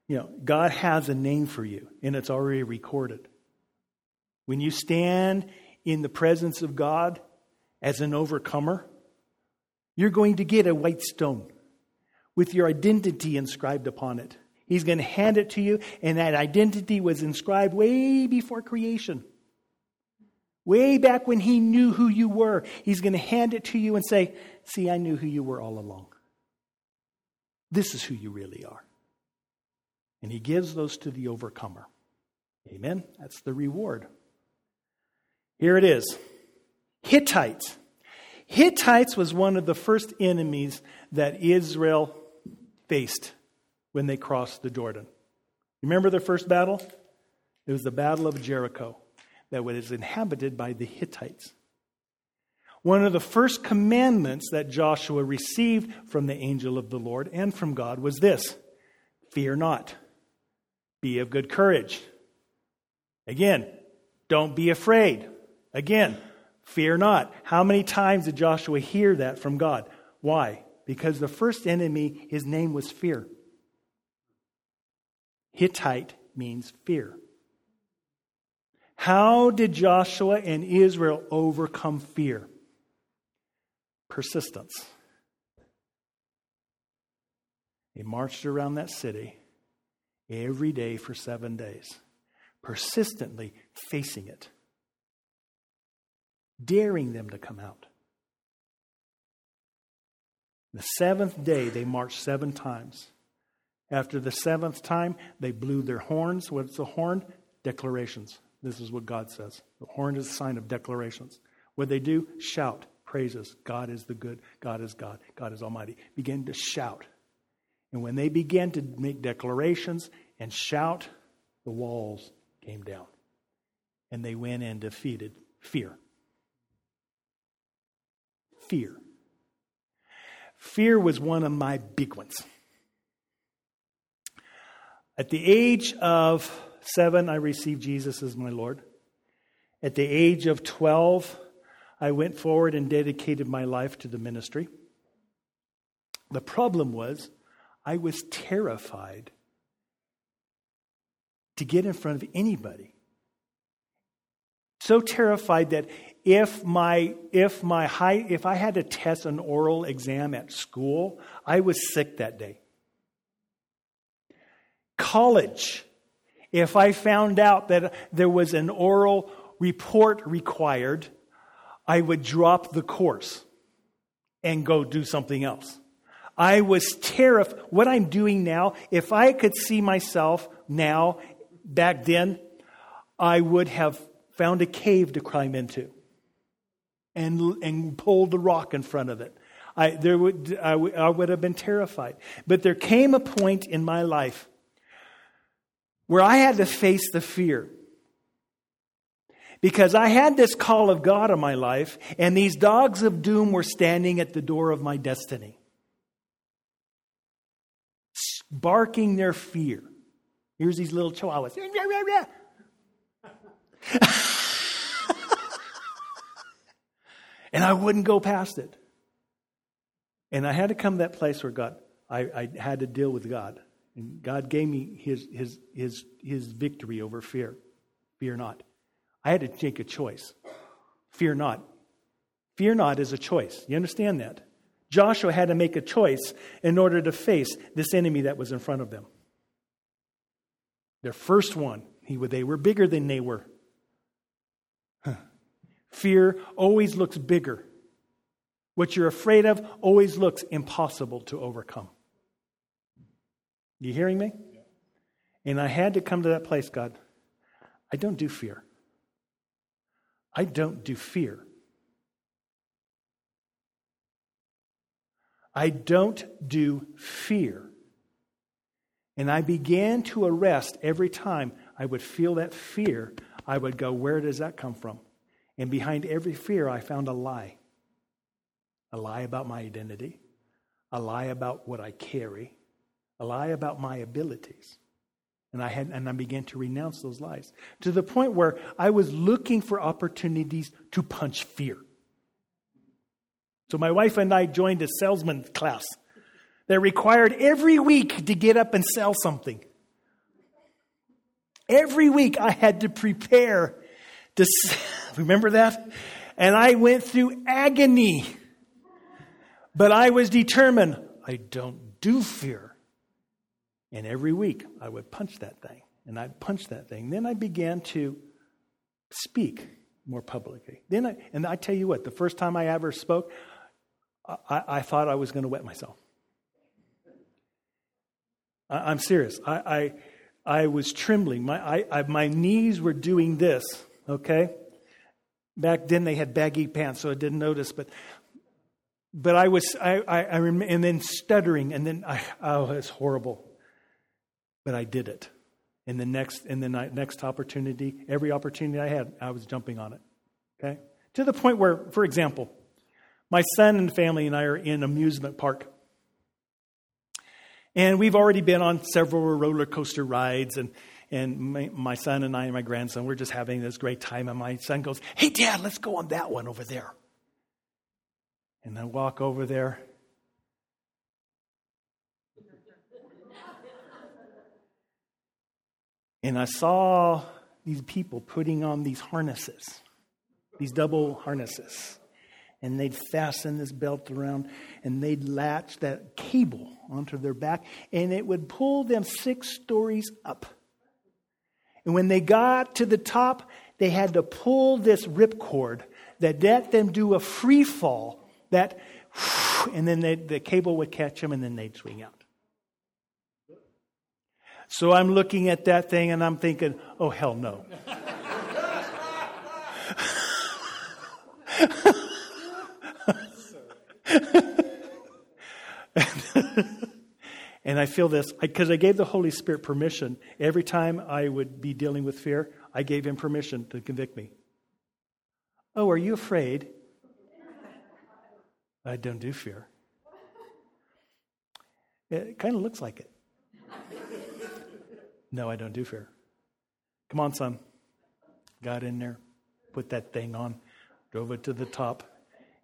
You know, God has a name for you, and it's already recorded. When you stand in the presence of God as an overcomer, you're going to get a white stone with your identity inscribed upon it. He's going to hand it to you, and that identity was inscribed way before creation. Way back when he knew who you were, he's going to hand it to you and say, See, I knew who you were all along. This is who you really are. And he gives those to the overcomer. Amen? That's the reward. Here it is Hittites. Hittites was one of the first enemies that Israel faced when they crossed the Jordan. Remember the first battle? It was the Battle of Jericho that was inhabited by the Hittites. One of the first commandments that Joshua received from the angel of the Lord and from God was this Fear not, be of good courage. Again, don't be afraid. Again, fear not. How many times did Joshua hear that from God? Why? Because the first enemy, his name was fear. Hittite means fear. How did Joshua and Israel overcome fear? Persistence. They marched around that city every day for seven days, persistently facing it, daring them to come out. The seventh day, they marched seven times. After the seventh time, they blew their horns. What's a horn? Declarations. This is what God says. The horn is a sign of declarations. What they do, shout praises. God is the good. God is God. God is Almighty. Begin to shout. And when they began to make declarations and shout, the walls came down. And they went and defeated fear. Fear. Fear was one of my big ones. At the age of seven, I received Jesus as my Lord. At the age of 12, I went forward and dedicated my life to the ministry. The problem was, I was terrified to get in front of anybody. So terrified that if my if my high if I had to test an oral exam at school, I was sick that day. College, if I found out that there was an oral report required, I would drop the course and go do something else. I was terrified. What I'm doing now, if I could see myself now, back then, I would have found a cave to climb into. and, and pulled the rock in front of it. I, there would, I, w- I would have been terrified. But there came a point in my life where I had to face the fear. Because I had this call of God on my life, and these dogs of doom were standing at the door of my destiny, barking their fear. Here's these little chihuahuas. <laughs> and I wouldn't go past it. And I had to come to that place where God, I, I had to deal with God. And God gave me his, his, his, his victory over fear. Fear not. I had to make a choice. Fear not. Fear not is a choice. You understand that? Joshua had to make a choice in order to face this enemy that was in front of them. Their first one, he, they were bigger than they were. Huh. Fear always looks bigger. What you're afraid of always looks impossible to overcome. You hearing me? And I had to come to that place, God. I don't do fear. I don't do fear. I don't do fear. And I began to arrest every time I would feel that fear, I would go, Where does that come from? And behind every fear, I found a lie a lie about my identity, a lie about what I carry, a lie about my abilities. And I, had, and I began to renounce those lies to the point where I was looking for opportunities to punch fear. So my wife and I joined a salesman class that required every week to get up and sell something. Every week I had to prepare to <laughs> remember that? And I went through agony. But I was determined I don't do fear. And every week I would punch that thing and I'd punch that thing. Then I began to speak more publicly. Then I, and I tell you what, the first time I ever spoke, I, I thought I was going to wet myself. I, am serious. I, I, I, was trembling. My, I, I, my knees were doing this, okay? Back then they had baggy pants, so I didn't notice, but but I was, I, I, I rem- and then stuttering, and then, I, oh, it's horrible. But I did it. In the next, in the next opportunity, every opportunity I had, I was jumping on it. Okay? To the point where, for example, my son and family and I are in amusement park. And we've already been on several roller coaster rides, and, and my, my, son and I and my grandson, we're just having this great time. And my son goes, Hey, Dad, let's go on that one over there. And I walk over there. And I saw these people putting on these harnesses, these double harnesses. And they'd fasten this belt around and they'd latch that cable onto their back and it would pull them six stories up. And when they got to the top, they had to pull this ripcord that let them do a free fall that, and then the cable would catch them and then they'd swing out. So I'm looking at that thing and I'm thinking, oh, hell no. <laughs> and I feel this because I gave the Holy Spirit permission. Every time I would be dealing with fear, I gave him permission to convict me. Oh, are you afraid? I don't do fear. It kind of looks like it. No, I don't do fear. Come on, son. Got in there, put that thing on, drove it to the top.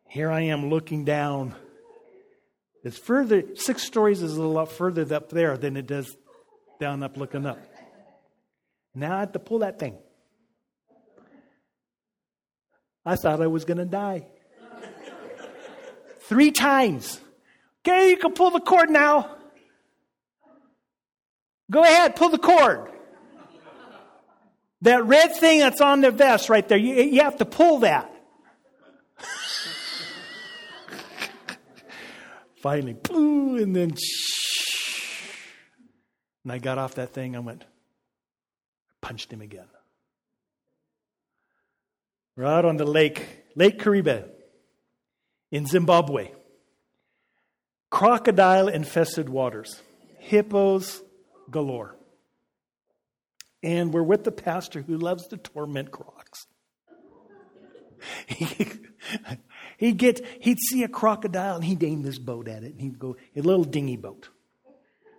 Here I am looking down. It's further, six stories is a lot further up there than it does down up looking up. Now I have to pull that thing. I thought I was going to die. Three times. Okay, you can pull the cord now. Go ahead, pull the cord. That red thing that's on the vest right there, you, you have to pull that. <laughs> Finally, boo, and then shh. And I got off that thing, I went, punched him again. We're out on the lake, Lake Kariba in Zimbabwe. Crocodile infested waters, hippos galore. And we're with the pastor who loves to torment crocs. <laughs> he'd get, he'd see a crocodile and he'd aim this boat at it. And he'd go, a little dinghy boat.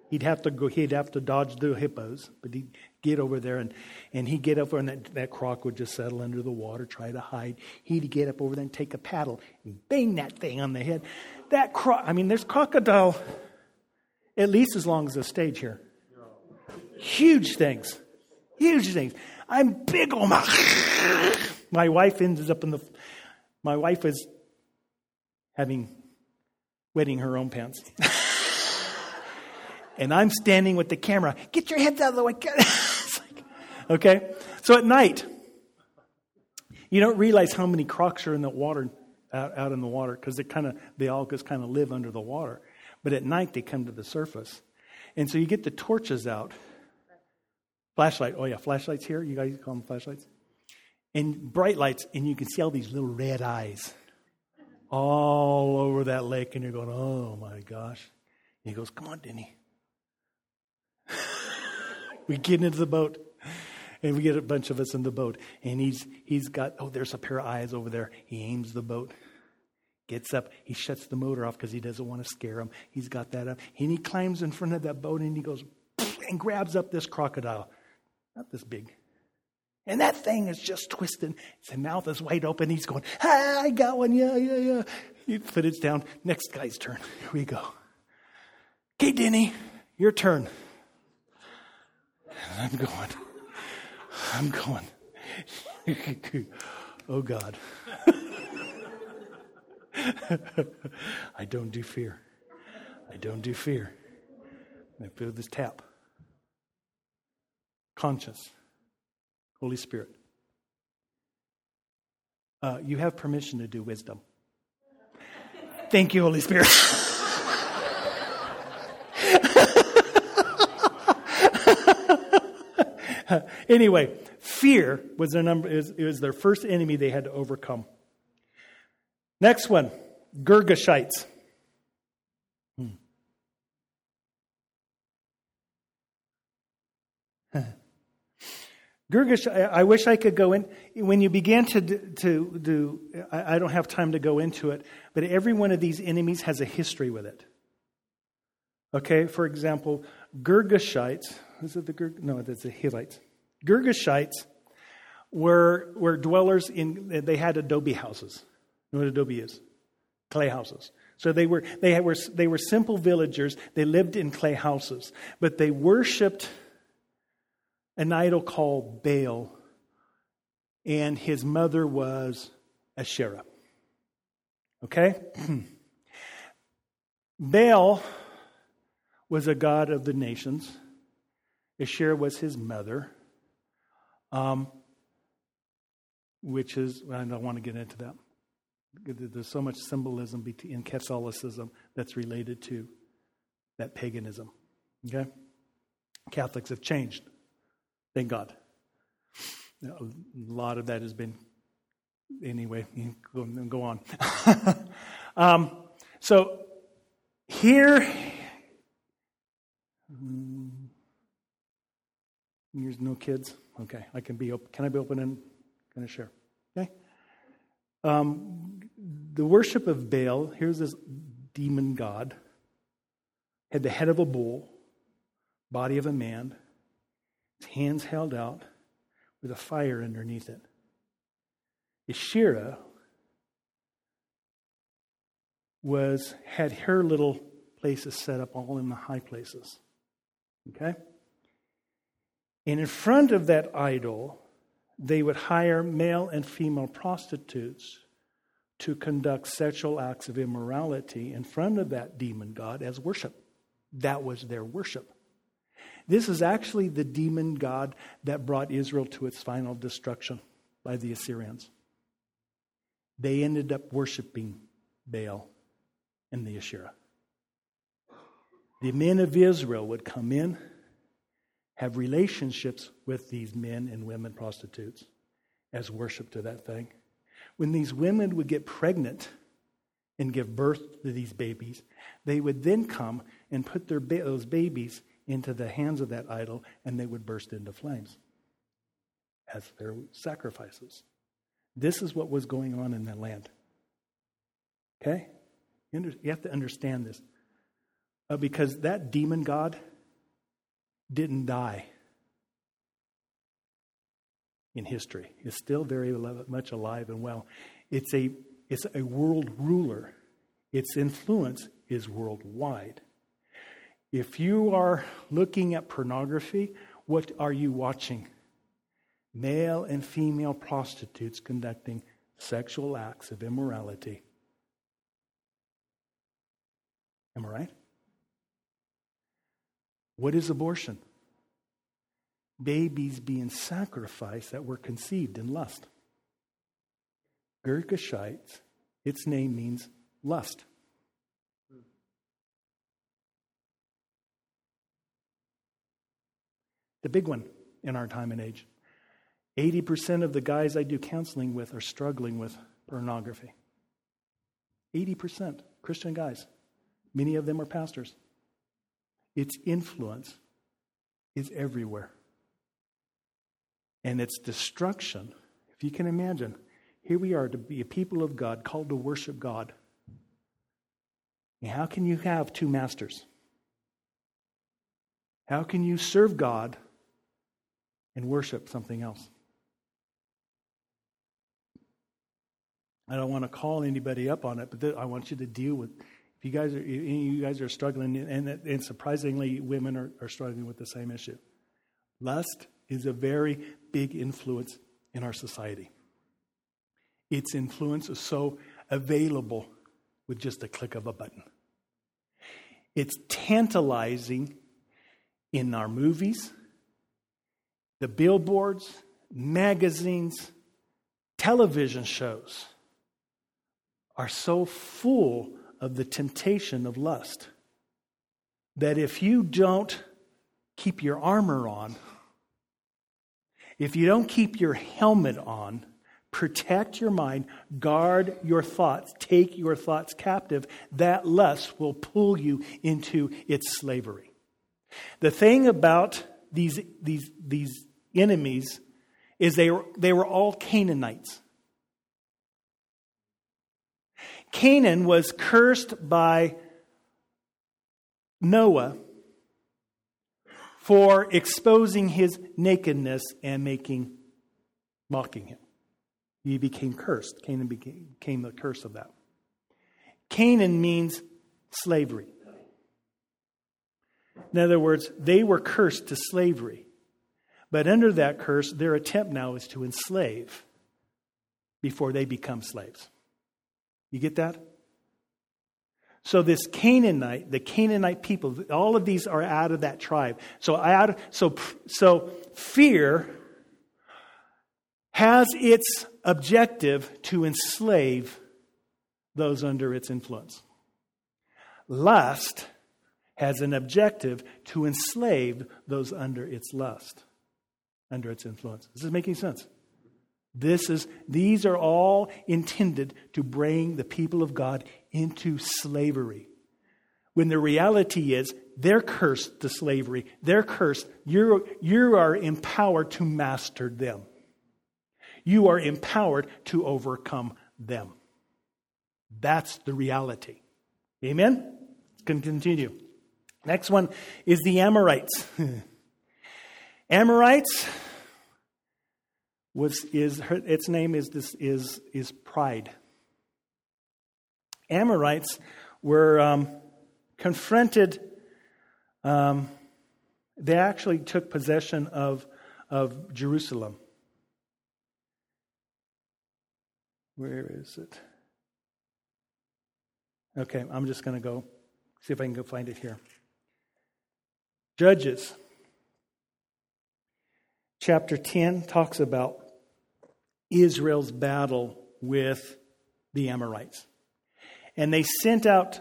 He'd have to go, he'd have to dodge the hippos, but he'd get over there and, and he'd get over and that, that croc would just settle under the water, try to hide. He'd get up over there and take a paddle and bang that thing on the head. That croc, I mean, there's crocodile at least as long as the stage here. Huge things. Huge things. I'm big on my. <laughs> My wife ended up in the. My wife was having wetting her own pants. <laughs> and I'm standing with the camera. Get your heads out of the way. <laughs> like, okay? So at night, you don't realize how many crocs are in the water, out, out in the water, because they kind of, they all just kind of live under the water. But at night, they come to the surface. And so you get the torches out. Flashlight. Oh, yeah, flashlights here. You guys call them flashlights? And bright lights, and you can see all these little red eyes all over that lake. And you're going, oh my gosh. And he goes, come on, Denny. <laughs> we get into the boat. And we get a bunch of us in the boat. And he's, he's got, oh, there's a pair of eyes over there. He aims the boat gets up, he shuts the motor off because he doesn't want to scare him. He's got that up. And he climbs in front of that boat and he goes and grabs up this crocodile. Not this big. And that thing is just twisting. His mouth is wide open. He's going, I got one. Yeah, yeah, yeah. He put it down. Next guy's turn. Here we go. Okay, Denny, your turn. I'm going. I'm going. <laughs> oh, God. <laughs> I don't do fear. I don't do fear. I feel this tap. Conscience. Holy Spirit. Uh, you have permission to do wisdom. Thank you, Holy Spirit. <laughs> anyway, fear was their number. It was, their first enemy they had to overcome. Next one Girgashites. Hmm. Girgash, I wish I could go in. When you began to, to do, I don't have time to go into it, but every one of these enemies has a history with it. Okay, for example, Girgashites, is it the Girg? No, that's the Hittites. Girgashites were, were dwellers in, they had adobe houses. You know what adobe is? Clay houses. So they were, they, were, they were simple villagers. They lived in clay houses. But they worshiped an idol called Baal, and his mother was Asherah. Okay? <clears throat> Baal was a god of the nations. Asherah was his mother, um, which is, I don't want to get into that. There's so much symbolism in Catholicism that's related to that paganism. Okay? Catholics have changed. Thank God. A lot of that has been, anyway, go, on. <laughs> um, so here, there's mm, no kids. Okay, I can be open. Can I be open and kind of share? Okay. Um, the worship of Baal, here's this demon god, had the head of a bull, body of a man, hands held out with a fire underneath it. Asherah was had her little places set up all in the high places. Okay? And in front of that idol they would hire male and female prostitutes to conduct sexual acts of immorality in front of that demon god as worship. That was their worship. This is actually the demon god that brought Israel to its final destruction by the Assyrians. They ended up worshiping Baal and the Asherah. The men of Israel would come in have relationships with these men and women prostitutes as worship to that thing. When these women would get pregnant and give birth to these babies, they would then come and put their those babies into the hands of that idol and they would burst into flames as their sacrifices. This is what was going on in that land. Okay? You have to understand this. Uh, because that demon god didn't die in history. It's still very much alive and well. It's a, it's a world ruler, its influence is worldwide. If you are looking at pornography, what are you watching? Male and female prostitutes conducting sexual acts of immorality. Am I right? What is abortion? Babies being sacrificed that were conceived in lust. Girgashites, its name means lust. The big one in our time and age. 80% of the guys I do counseling with are struggling with pornography. 80% Christian guys. Many of them are pastors. Its influence is everywhere. And its destruction, if you can imagine, here we are to be a people of God called to worship God. How can you have two masters? How can you serve God and worship something else? I don't want to call anybody up on it, but I want you to deal with if you guys are, you guys are struggling, and, and surprisingly, women are, are struggling with the same issue. Lust is a very big influence in our society. Its influence is so available with just a click of a button. It's tantalizing in our movies, the billboards, magazines, television shows are so full of the temptation of lust. That if you don't keep your armor on, if you don't keep your helmet on, protect your mind, guard your thoughts, take your thoughts captive, that lust will pull you into its slavery. The thing about these, these, these enemies is they were, they were all Canaanites. Canaan was cursed by Noah for exposing his nakedness and making mocking him. He became cursed. Canaan became, became the curse of that. Canaan means slavery. In other words, they were cursed to slavery. But under that curse, their attempt now is to enslave before they become slaves. You get that? So this Canaanite, the Canaanite people, all of these are out of that tribe. So out, so so fear has its objective to enslave those under its influence. Lust has an objective to enslave those under its lust, under its influence. This is making sense. This is, these are all intended to bring the people of God into slavery. When the reality is they're cursed to slavery. They're cursed. You're, you are empowered to master them. You are empowered to overcome them. That's the reality. Amen? Can continue. Next one is the Amorites. <laughs> Amorites was is her, its name is this is is pride. Amorites were um, confronted. Um, they actually took possession of of Jerusalem. Where is it? Okay, I'm just going to go see if I can go find it here. Judges chapter 10 talks about Israel's battle with the Amorites. And they sent out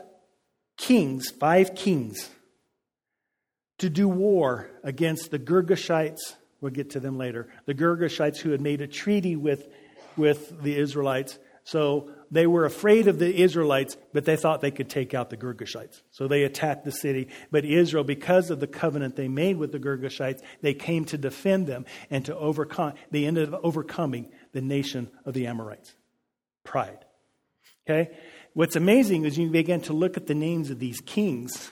kings, five kings, to do war against the Girgashites. We'll get to them later. The Girgashites who had made a treaty with, with the Israelites So they were afraid of the Israelites, but they thought they could take out the Girgashites. So they attacked the city. But Israel, because of the covenant they made with the Girgashites, they came to defend them and to overcome. They ended up overcoming the nation of the Amorites. Pride. Okay? What's amazing is you begin to look at the names of these kings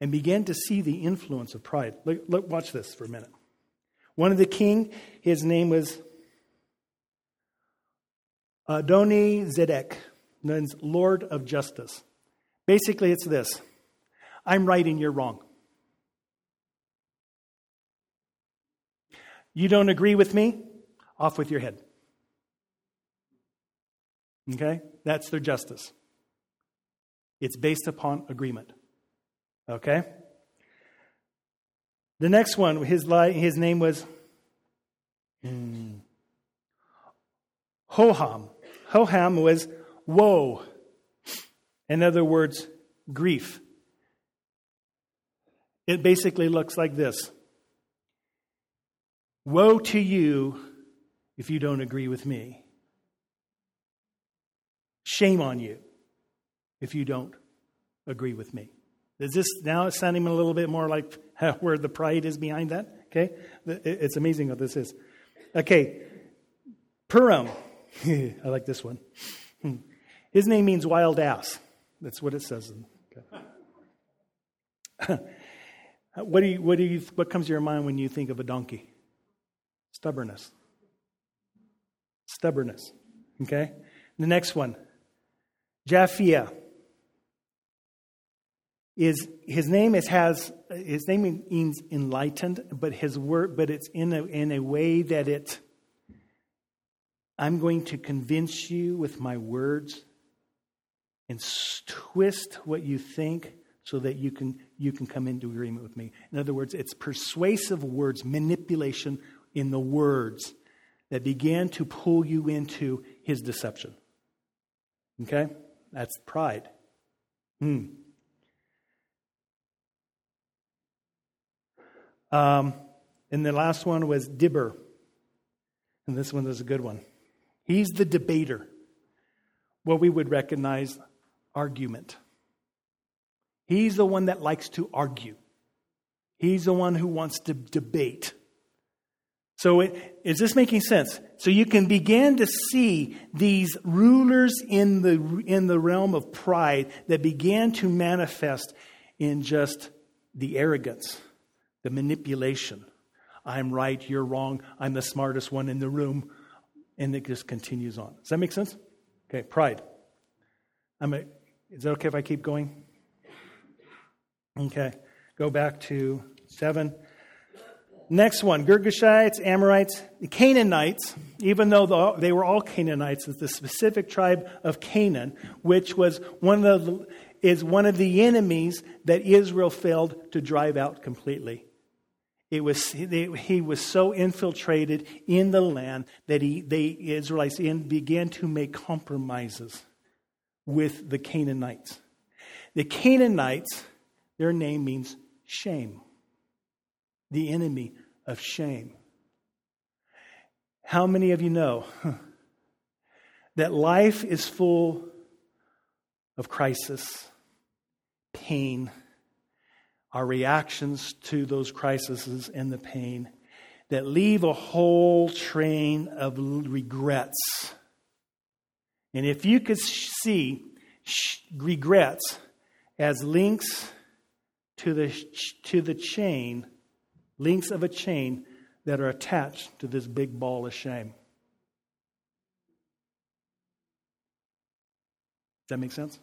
and begin to see the influence of pride. Look, look watch this for a minute. One of the king, his name was Adoni Zedek means Lord of Justice. Basically, it's this I'm right and you're wrong. You don't agree with me? Off with your head. Okay? That's their justice. It's based upon agreement. Okay? The next one, his, his name was hmm, Hoham. Hoham was woe. In other words, grief. It basically looks like this Woe to you if you don't agree with me. Shame on you if you don't agree with me. Is this now sounding a little bit more like <laughs> where the pride is behind that? Okay? It's amazing what this is. Okay. Piram. <laughs> I like this one. Hmm. His name means wild ass. That's what it says. Okay. <laughs> what, do you, what, do you, what comes to your mind when you think of a donkey? Stubbornness. Stubbornness. Okay? The next one, Japhia. Is his name is has his name means enlightened, but his word, but it's in a in a way that it I'm going to convince you with my words and twist what you think so that you can, you can come into agreement with me. In other words, it's persuasive words, manipulation in the words that began to pull you into his deception. Okay? That's pride. Hmm. Um, and the last one was Debir. And this one is a good one. He's the debater, what we would recognize argument. He's the one that likes to argue. He's the one who wants to debate. So, it, is this making sense? So, you can begin to see these rulers in the, in the realm of pride that began to manifest in just the arrogance, the manipulation. I'm right, you're wrong, I'm the smartest one in the room and it just continues on. Does that make sense? Okay, pride. I'm a, is that okay if I keep going? Okay, go back to seven. Next one Girgashites, Amorites, Canaanites, even though they were all Canaanites, it's the specific tribe of Canaan, which was one of the, is one of the enemies that Israel failed to drive out completely. It was, he was so infiltrated in the land that he, the Israelites began to make compromises with the Canaanites. The Canaanites, their name means shame, the enemy of shame. How many of you know <laughs> that life is full of crisis, pain, our reactions to those crises and the pain that leave a whole train of regrets. And if you could see regrets as links to the, to the chain, links of a chain that are attached to this big ball of shame. Does that make sense?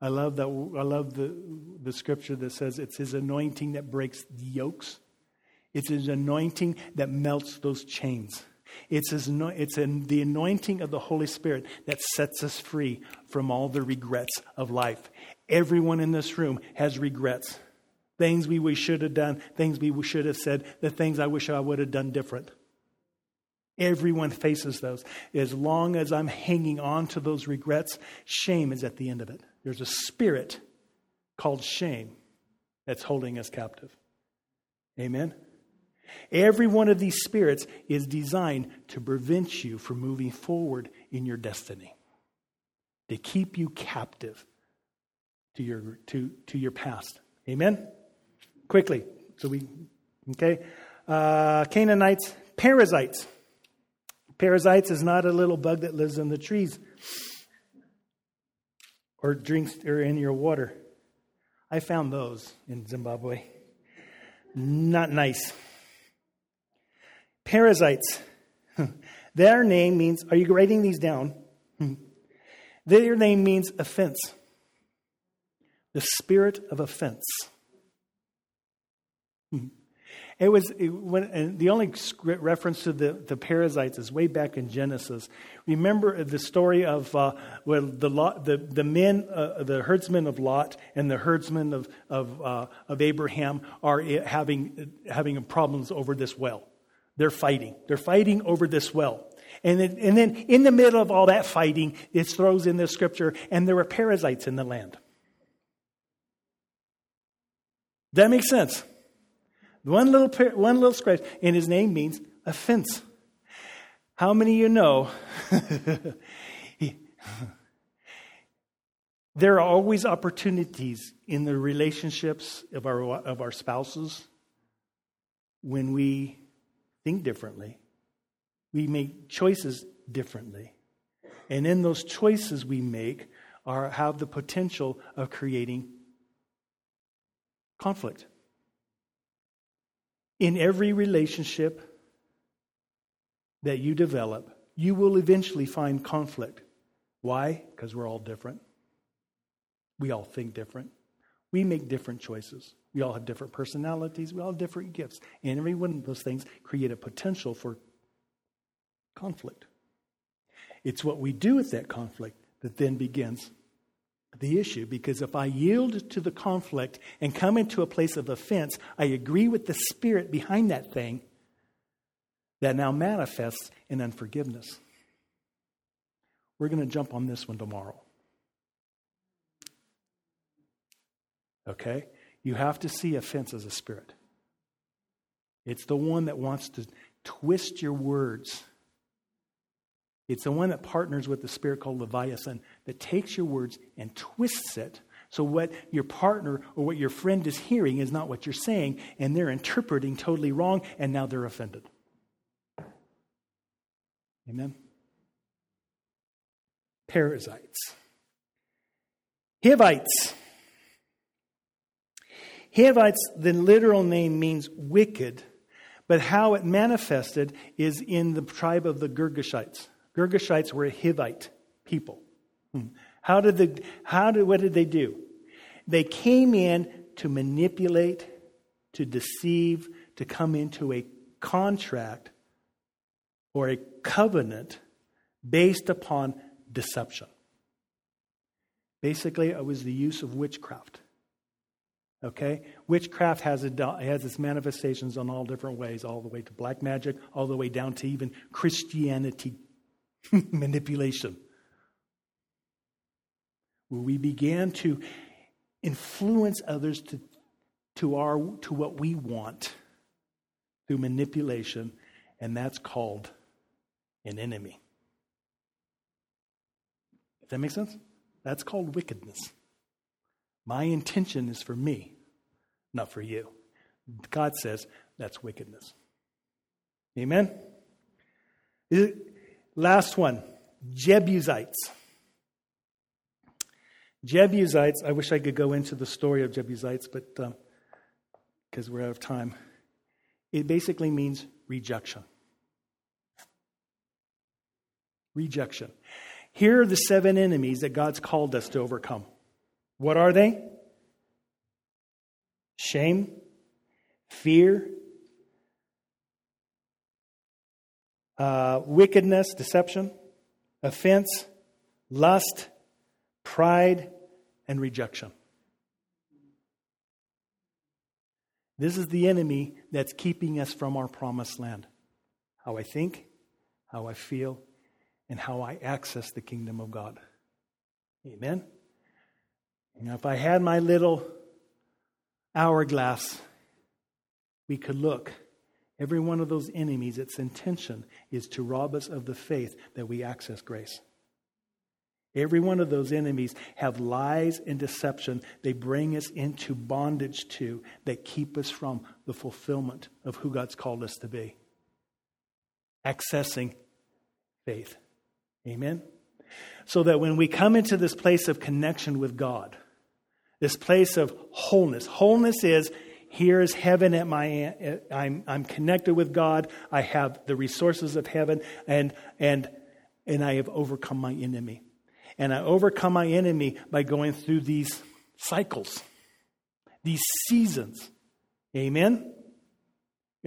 I love that. I love the, the scripture that says it's his anointing that breaks the yokes. It's his anointing that melts those chains. It's, his, it's the anointing of the Holy Spirit that sets us free from all the regrets of life. Everyone in this room has regrets. Things we, we should have done, things we should have said, the things I wish I would have done different. Everyone faces those. As long as I'm hanging on to those regrets, shame is at the end of it. There's a spirit called shame that's holding us captive. Amen? Every one of these spirits is designed to prevent you from moving forward in your destiny, to keep you captive to your, to, to your past. Amen? Quickly. So we, okay. Uh, Canaanites, Perizzites. Perizzites is not a little bug that lives in the trees or drinks or in your water. I found those in Zimbabwe. Not nice. Perizzites. <laughs> Their name means, are you writing these down? <laughs> Their name means offense. The spirit of offense. Hmm. It was it, when, the only reference to the, the Perizzites is way back in Genesis. Remember the story of uh, where the, the, the men, uh, the herdsmen of Lot and the herdsmen of, of, uh, of Abraham are having, having problems over this well. They're fighting. They're fighting over this well. And then, and then in the middle of all that fighting, it throws in the scripture, and there were Perizzites in the land. That makes sense? One little, one little scratch, and his name means offense. How many of you know? <laughs> there are always opportunities in the relationships of our, of our spouses when we think differently, we make choices differently. And in those choices we make are have the potential of creating conflict. In every relationship that you develop, you will eventually find conflict. Why? Because we're all different. We all think different. We make different choices. We all have different personalities. We all have different gifts. And every one of those things create a potential for conflict. It's what we do with that conflict that then begins the issue because if I yield to the conflict and come into a place of offense, I agree with the spirit behind that thing that now manifests in unforgiveness. We're going to jump on this one tomorrow. Okay? You have to see offense as a spirit. It's the one that wants to twist your words it's the one that partners with the spirit called Leviathan that takes your words and twists it. So, what your partner or what your friend is hearing is not what you're saying, and they're interpreting totally wrong, and now they're offended. Amen? Perizzites. Hivites. Hivites, the literal name means wicked, but how it manifested is in the tribe of the Girgashites. Girgashites were a Hivite people. Hmm. How did the, how did, what did they do? They came in to manipulate, to deceive, to come into a contract or a covenant based upon deception. Basically, it was the use of witchcraft. Okay? Witchcraft has, a, has its manifestations on all different ways, all the way to black magic, all the way down to even Christianity <laughs> manipulation. Where we began to influence others to, to, our, to what we want through manipulation, and that's called an enemy. Does that make sense? That's called wickedness. My intention is for me, not for you. God says that's wickedness. Amen? Last one Jebusites. Jebusites, I wish I could go into the story of Jebusites, but because um, we're out of time. It basically means rejection. Rejection. Here are the seven enemies that God's called us to overcome. What are they? Shame, fear, uh, wickedness, deception, offense, lust, pride, and rejection. This is the enemy that's keeping us from our promised land. How I think, how I feel, and how I access the kingdom of God. Amen? Now, if I had my little hourglass, we could look Every one of those enemies, its intention is to rob us of the faith that we access grace. Every one of those enemies have lies and deception they bring us into bondage to that keep us from the fulfillment of who God's called us to be. Accessing faith. Amen? So that when we come into this place of connection with God, this place of wholeness, wholeness is here is heaven at my I'm, I'm connected with God. I have the resources of heaven and, and, and I have overcome my enemy. And I overcome my enemy by going through these cycles, these seasons. Amen?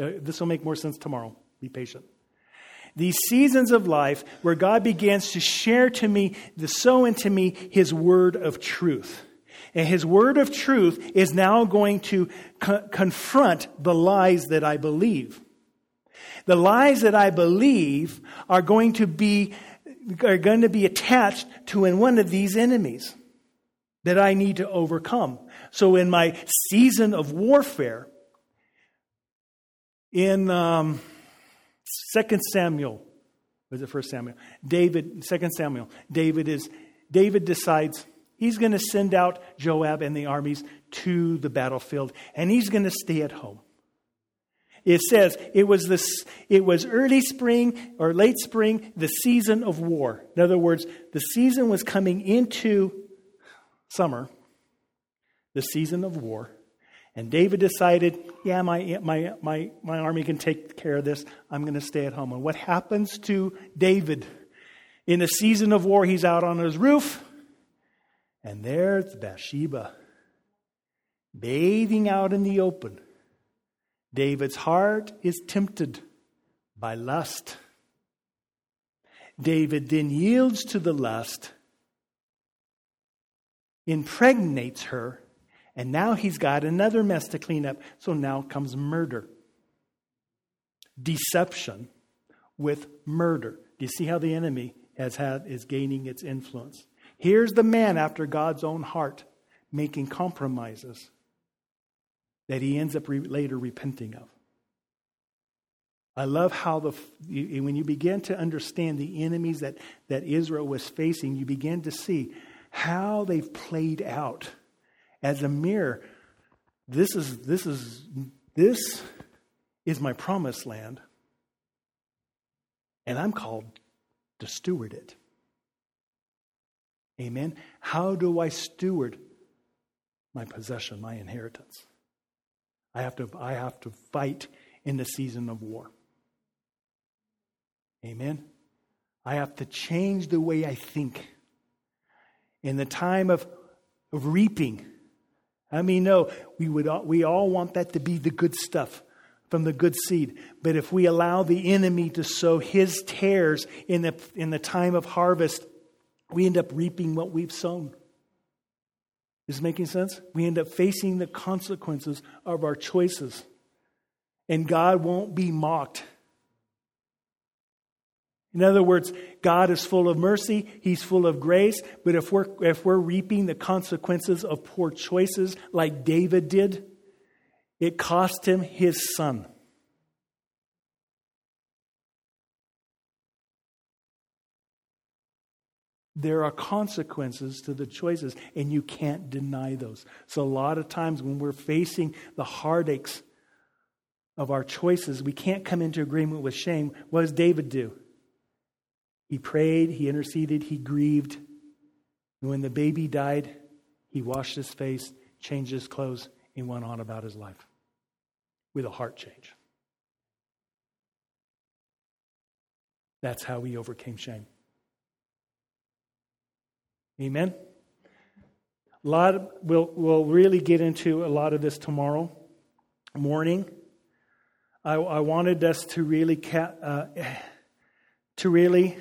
Uh, this will make more sense tomorrow. Be patient. These seasons of life where God begins to share to me, to sow into me his word of truth. And his word of truth is now going to co- confront the lies that I believe. The lies that I believe are going to be are going to be attached to in one of these enemies that I need to overcome. So, in my season of warfare, in um, 2 Samuel, was it First Samuel? David, 2 Samuel, David is David decides he's going to send out Joab and the armies to the battlefield, and he's going to stay at home. It says it was, this, it was early spring or late spring, the season of war. In other words, the season was coming into summer, the season of war. And David decided, yeah, my, my, my, my army can take care of this. I'm going to stay at home. And what happens to David? In the season of war, he's out on his roof, and there's Bathsheba bathing out in the open David's heart is tempted by lust. David then yields to the lust, impregnates her, and now he's got another mess to clean up. So now comes murder. Deception with murder. Do you see how the enemy has had is gaining its influence? Here's the man after God's own heart making compromises that he ends up re- later repenting of. I love how the when you begin to understand the enemies that, that Israel was facing, you begin to see how they've played out as a mirror. This is this is this is my promised land, and I'm called to steward it. Amen. How do I steward my possession, my inheritance? I have to, I have to fight in the season of war. Amen. I have to change the way I think. In the time of, of reaping, I mean, no, we, would all, we all want that to be the good stuff from the good seed. But if we allow the enemy to sow his tares in the, in the time of harvest, we end up reaping what we've sown. Is making sense? We end up facing the consequences of our choices. And God won't be mocked. In other words, God is full of mercy, He's full of grace, but if we're, if we're reaping the consequences of poor choices like David did, it cost him his son. There are consequences to the choices, and you can't deny those. So, a lot of times when we're facing the heartaches of our choices, we can't come into agreement with shame. What does David do? He prayed, he interceded, he grieved. And when the baby died, he washed his face, changed his clothes, and went on about his life with a heart change. That's how he overcame shame. Amen? A lot of, we'll, we'll really get into a lot of this tomorrow morning. I, I wanted us to really, ca- uh, to really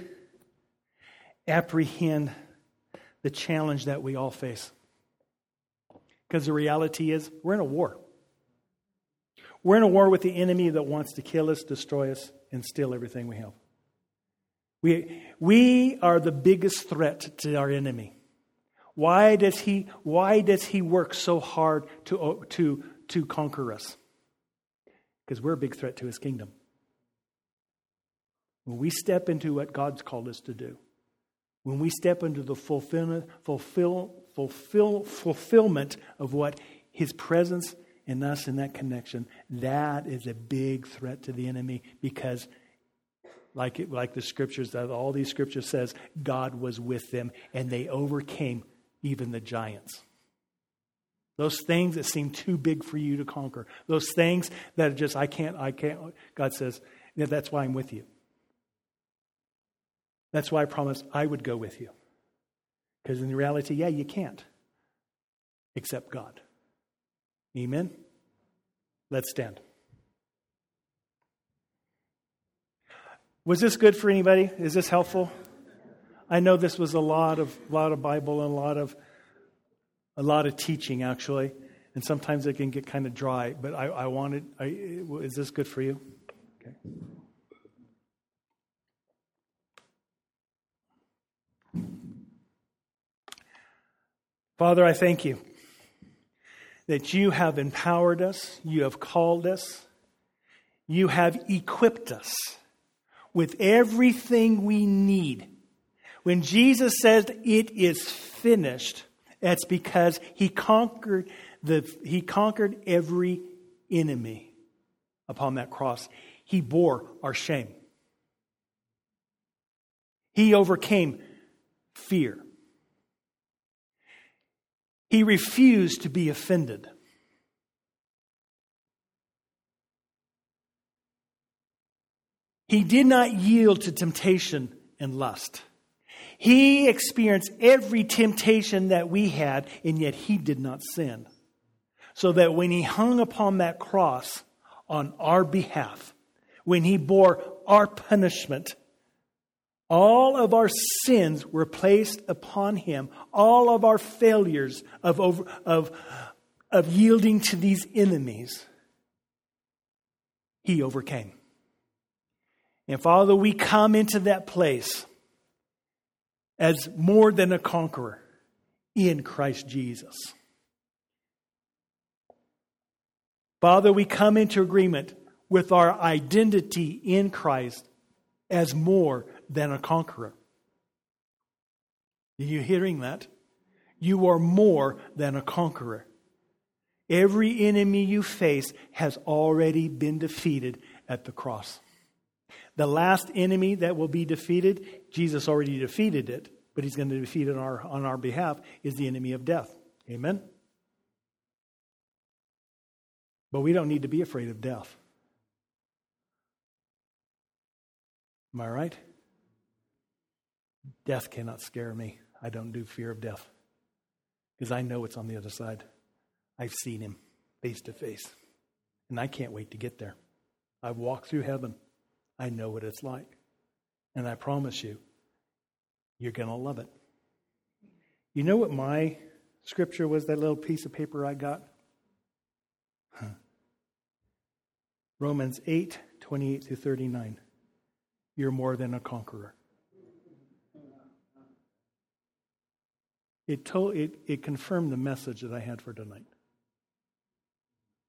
apprehend the challenge that we all face. Because the reality is, we're in a war. We're in a war with the enemy that wants to kill us, destroy us, and steal everything we have. We, we are the biggest threat to our enemy. Why does he, why does he work so hard to, to, to conquer us? because we're a big threat to his kingdom. When we step into what God's called us to do, when we step into the fulfillment, fulfill, fulfill, fulfillment of what his presence in us in that connection, that is a big threat to the enemy because like, it, like the scriptures, that all these scriptures says, God was with them and they overcame even the giants. Those things that seem too big for you to conquer. Those things that are just, I can't, I can't. God says, that's why I'm with you. That's why I promised I would go with you. Because in reality, yeah, you can't. Except God. Amen? Let's stand. Was this good for anybody? Is this helpful? I know this was a lot of lot of Bible and a lot of a lot of teaching actually, and sometimes it can get kind of dry. But I, I wanted. I, is this good for you? Okay. Father, I thank you that you have empowered us, you have called us, you have equipped us with everything we need. When Jesus says it is finished, that's because he conquered the he conquered every enemy upon that cross. He bore our shame. He overcame fear. He refused to be offended. He did not yield to temptation and lust. He experienced every temptation that we had, and yet he did not sin. So that when he hung upon that cross on our behalf, when he bore our punishment, all of our sins were placed upon him. All of our failures of, over, of, of yielding to these enemies, he overcame. And Father, we come into that place as more than a conqueror in Christ Jesus. Father, we come into agreement with our identity in Christ as more than a conqueror. Are you hearing that? You are more than a conqueror. Every enemy you face has already been defeated at the cross. The last enemy that will be defeated, Jesus already defeated it, but he's going to defeat it on our, on our behalf, is the enemy of death. Amen? But we don't need to be afraid of death. Am I right? Death cannot scare me. I don't do fear of death because I know it's on the other side. I've seen him face to face, and I can't wait to get there. I've walked through heaven. I know what it's like. And I promise you, you're going to love it. You know what my scripture was, that little piece of paper I got? Huh. Romans 8 28 through 39. You're more than a conqueror. It, told, it, it confirmed the message that I had for tonight.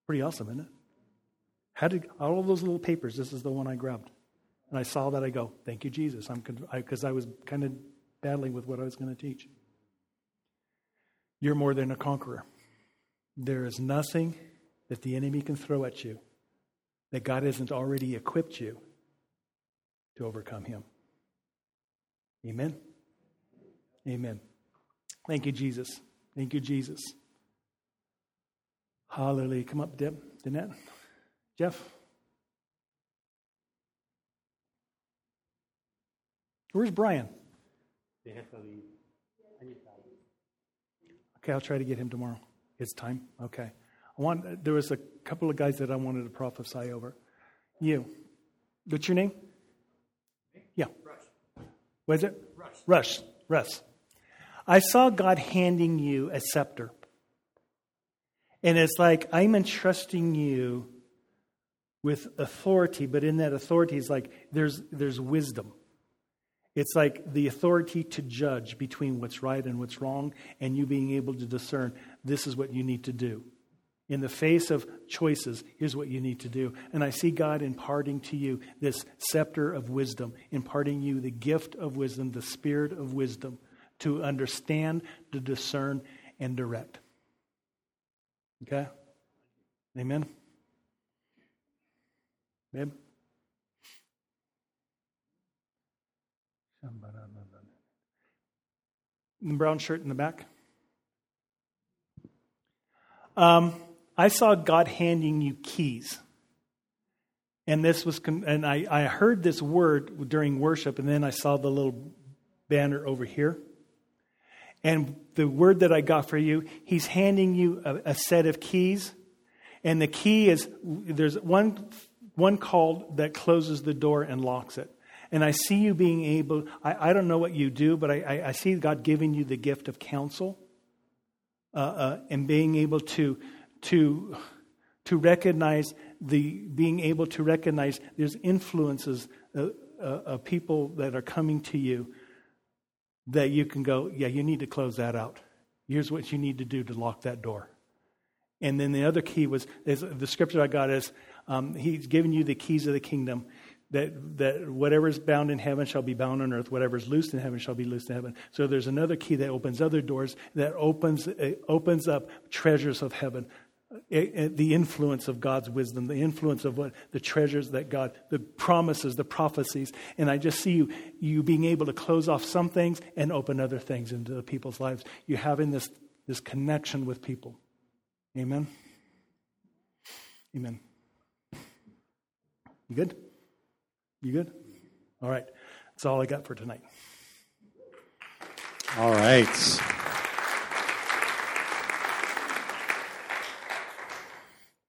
Pretty awesome, isn't it? How did all of those little papers? This is the one I grabbed, and I saw that. I go, "Thank you, Jesus." I'm because I, was kind of battling with what I was going to teach. You're more than a conqueror. There is nothing that the enemy can throw at you that God hasn't already equipped you to overcome him. Amen. Amen. Thank you, Jesus. Thank you, Jesus. Hallelujah. Come up, Deb, Danette, Jeff. Where's Brian? Okay, I'll try to get him tomorrow. It's time. Okay. I want. There was a couple of guys that I wanted to prophesy over. You. What's your name? Yeah. Rush. What is it? Rush. Rush. Russ. I saw God handing you a scepter. And it's like, I'm entrusting you with authority, but in that authority is like there's there's wisdom. It's like the authority to judge between what's right and what's wrong, and you being able to discern this is what you need to do. In the face of choices, here's what you need to do. And I see God imparting to you this scepter of wisdom, imparting you the gift of wisdom, the spirit of wisdom to understand, to discern, and direct. Okay? Amen? The brown shirt in the back. Um, I saw God handing you keys. And this was, and I, I heard this word during worship, and then I saw the little banner over here. And the word that I got for you, he's handing you a, a set of keys. And the key is there's one, one call that closes the door and locks it. And I see you being able, I, I don't know what you do, but I, I, I, see God giving you the gift of counsel uh, uh, and being able to, to, to recognize the, being able to recognize there's influences uh, uh of people that are coming to you that you can go, yeah, you need to close that out. Here's what you need to do to lock that door. And then the other key was the scripture I got is um, He's given you the keys of the kingdom. That, that whatever is bound in heaven shall be bound on earth. Whatever is loosed in heaven shall be loosed in heaven. So there's another key that opens other doors, that opens, opens up treasures of heaven the influence of God's wisdom, the influence of what the treasures that God, the promises, the prophecies. And I just see you, you being able to close off some things and open other things into the people's lives. You're having this, this connection with people. Amen. Amen. You good? You good? All right. That's all I got for tonight. All right.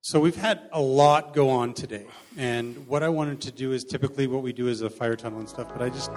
So we've had a lot go on today, and what I wanted to do is typically what we do is a fire tunnel and stuff, but I just